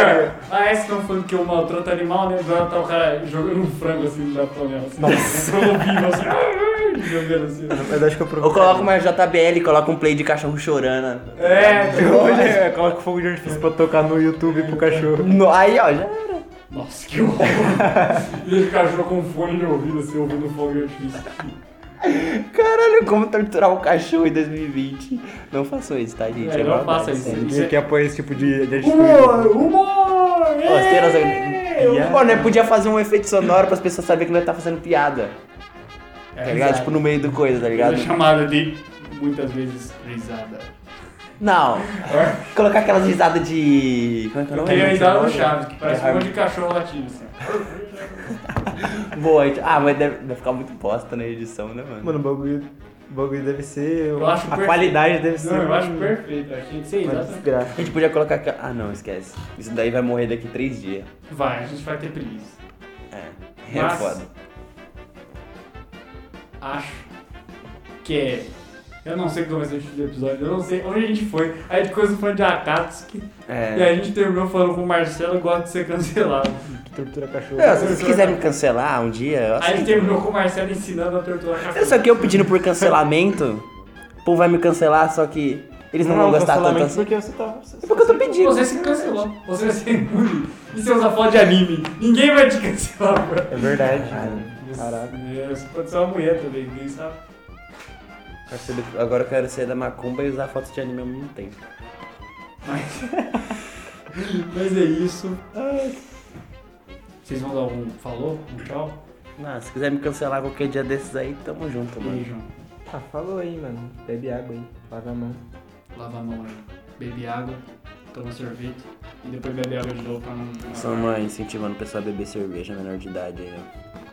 B: Ah, esse estão falando que eu maltrato animal, né? Agora tá o cara jogando um frango assim na panela. Assim, Nossa. Vivo assim. Jogando assim.
C: Mas acho que eu
A: Eu
C: provocaria.
A: coloco uma JBL, coloco um play de cachorro chorando.
B: É,
C: Hoje eu coloco fogo de artifício pra tocar no YouTube pro cachorro.
A: No- aí, ó, já era.
B: Nossa, que horror. e ele cachorro com fone de ouvido, assim, ouvindo fogo de artifício.
A: Caralho, como torturar um cachorro em 2020. Não façam isso, tá, gente?
B: É, não
A: maldade,
B: faça isso.
A: sério.
C: Ninguém que apoia esse tipo de, de.
B: Humor! Humor!
A: Ó, você
B: Ê!
A: Pô, né? Podia fazer um efeito sonoro para as pessoas saberem que nós tá fazendo piada.
B: É,
A: Tá ligado? Tipo, no meio do coisa, tá
B: É
A: ligado?
B: chamada de, muitas vezes, risada.
A: Não. Colocar aquelas risadas de. Como é que é o
B: Eu
A: nome?
B: tenho a risada do Chaves, que parece
A: É,
B: um monte de cachorro latindo, assim.
A: Boa, gente. Ah, mas deve, deve ficar muito bosta na edição, né, mano?
C: Mano, o bagulho, o bagulho deve ser.
B: Eu acho
C: a
B: perfeito.
C: qualidade deve ser.
B: Não, eu acho perfeito. Eu Tinha que ser exatamente.
C: desgraça.
A: A gente podia colocar. aquela- Ah, não, esquece. Isso daí vai morrer daqui três dias.
B: Vai, a gente vai ter preguiça.
A: É. É
B: Mas-
A: foda.
B: acho que é. Eu não sei como vai ser o título do episódio, eu não sei onde a gente foi. A gente começou falando de Akatsuki e
A: É.
B: a gente terminou falando com o Marcelo gosta de ser cancelado.
C: Tortura cachorro.
A: É, se vocês quiserem me cancelar um dia, eu
B: Aí a gente terminou com o Marcelo ensinando a torturar cachorro.
A: Só que eu pedindo por cancelamento, o povo vai me cancelar, só que eles não, vão gostar tanto assim.
C: porque você tá... Você
A: É porque eu tô pedindo.
B: Você se cancelou. Você vai ser imune. E você usa foto de anime. Ninguém vai te cancelar, bro.
C: É verdade. Caraca.
B: É, Você pode ser uma mulher também, ninguém sabe.
A: Agora eu quero ser da macumba e usar fotos de anime ao mesmo tempo.
B: Mas, mas é isso. Vocês vão dar algum falou? Um tchau?
A: Não, se quiser me cancelar qualquer dia desses aí, tamo junto, mano.
B: Beijo.
C: Ah, falou aí, mano. Bebe água aí. Lava a mão.
B: Lava a mão aí. Bebe água, toma sorvete e depois bebe água de novo pra não.
A: Sua mãe incentivando o pessoal a beber cerveja menor de idade aí, ó.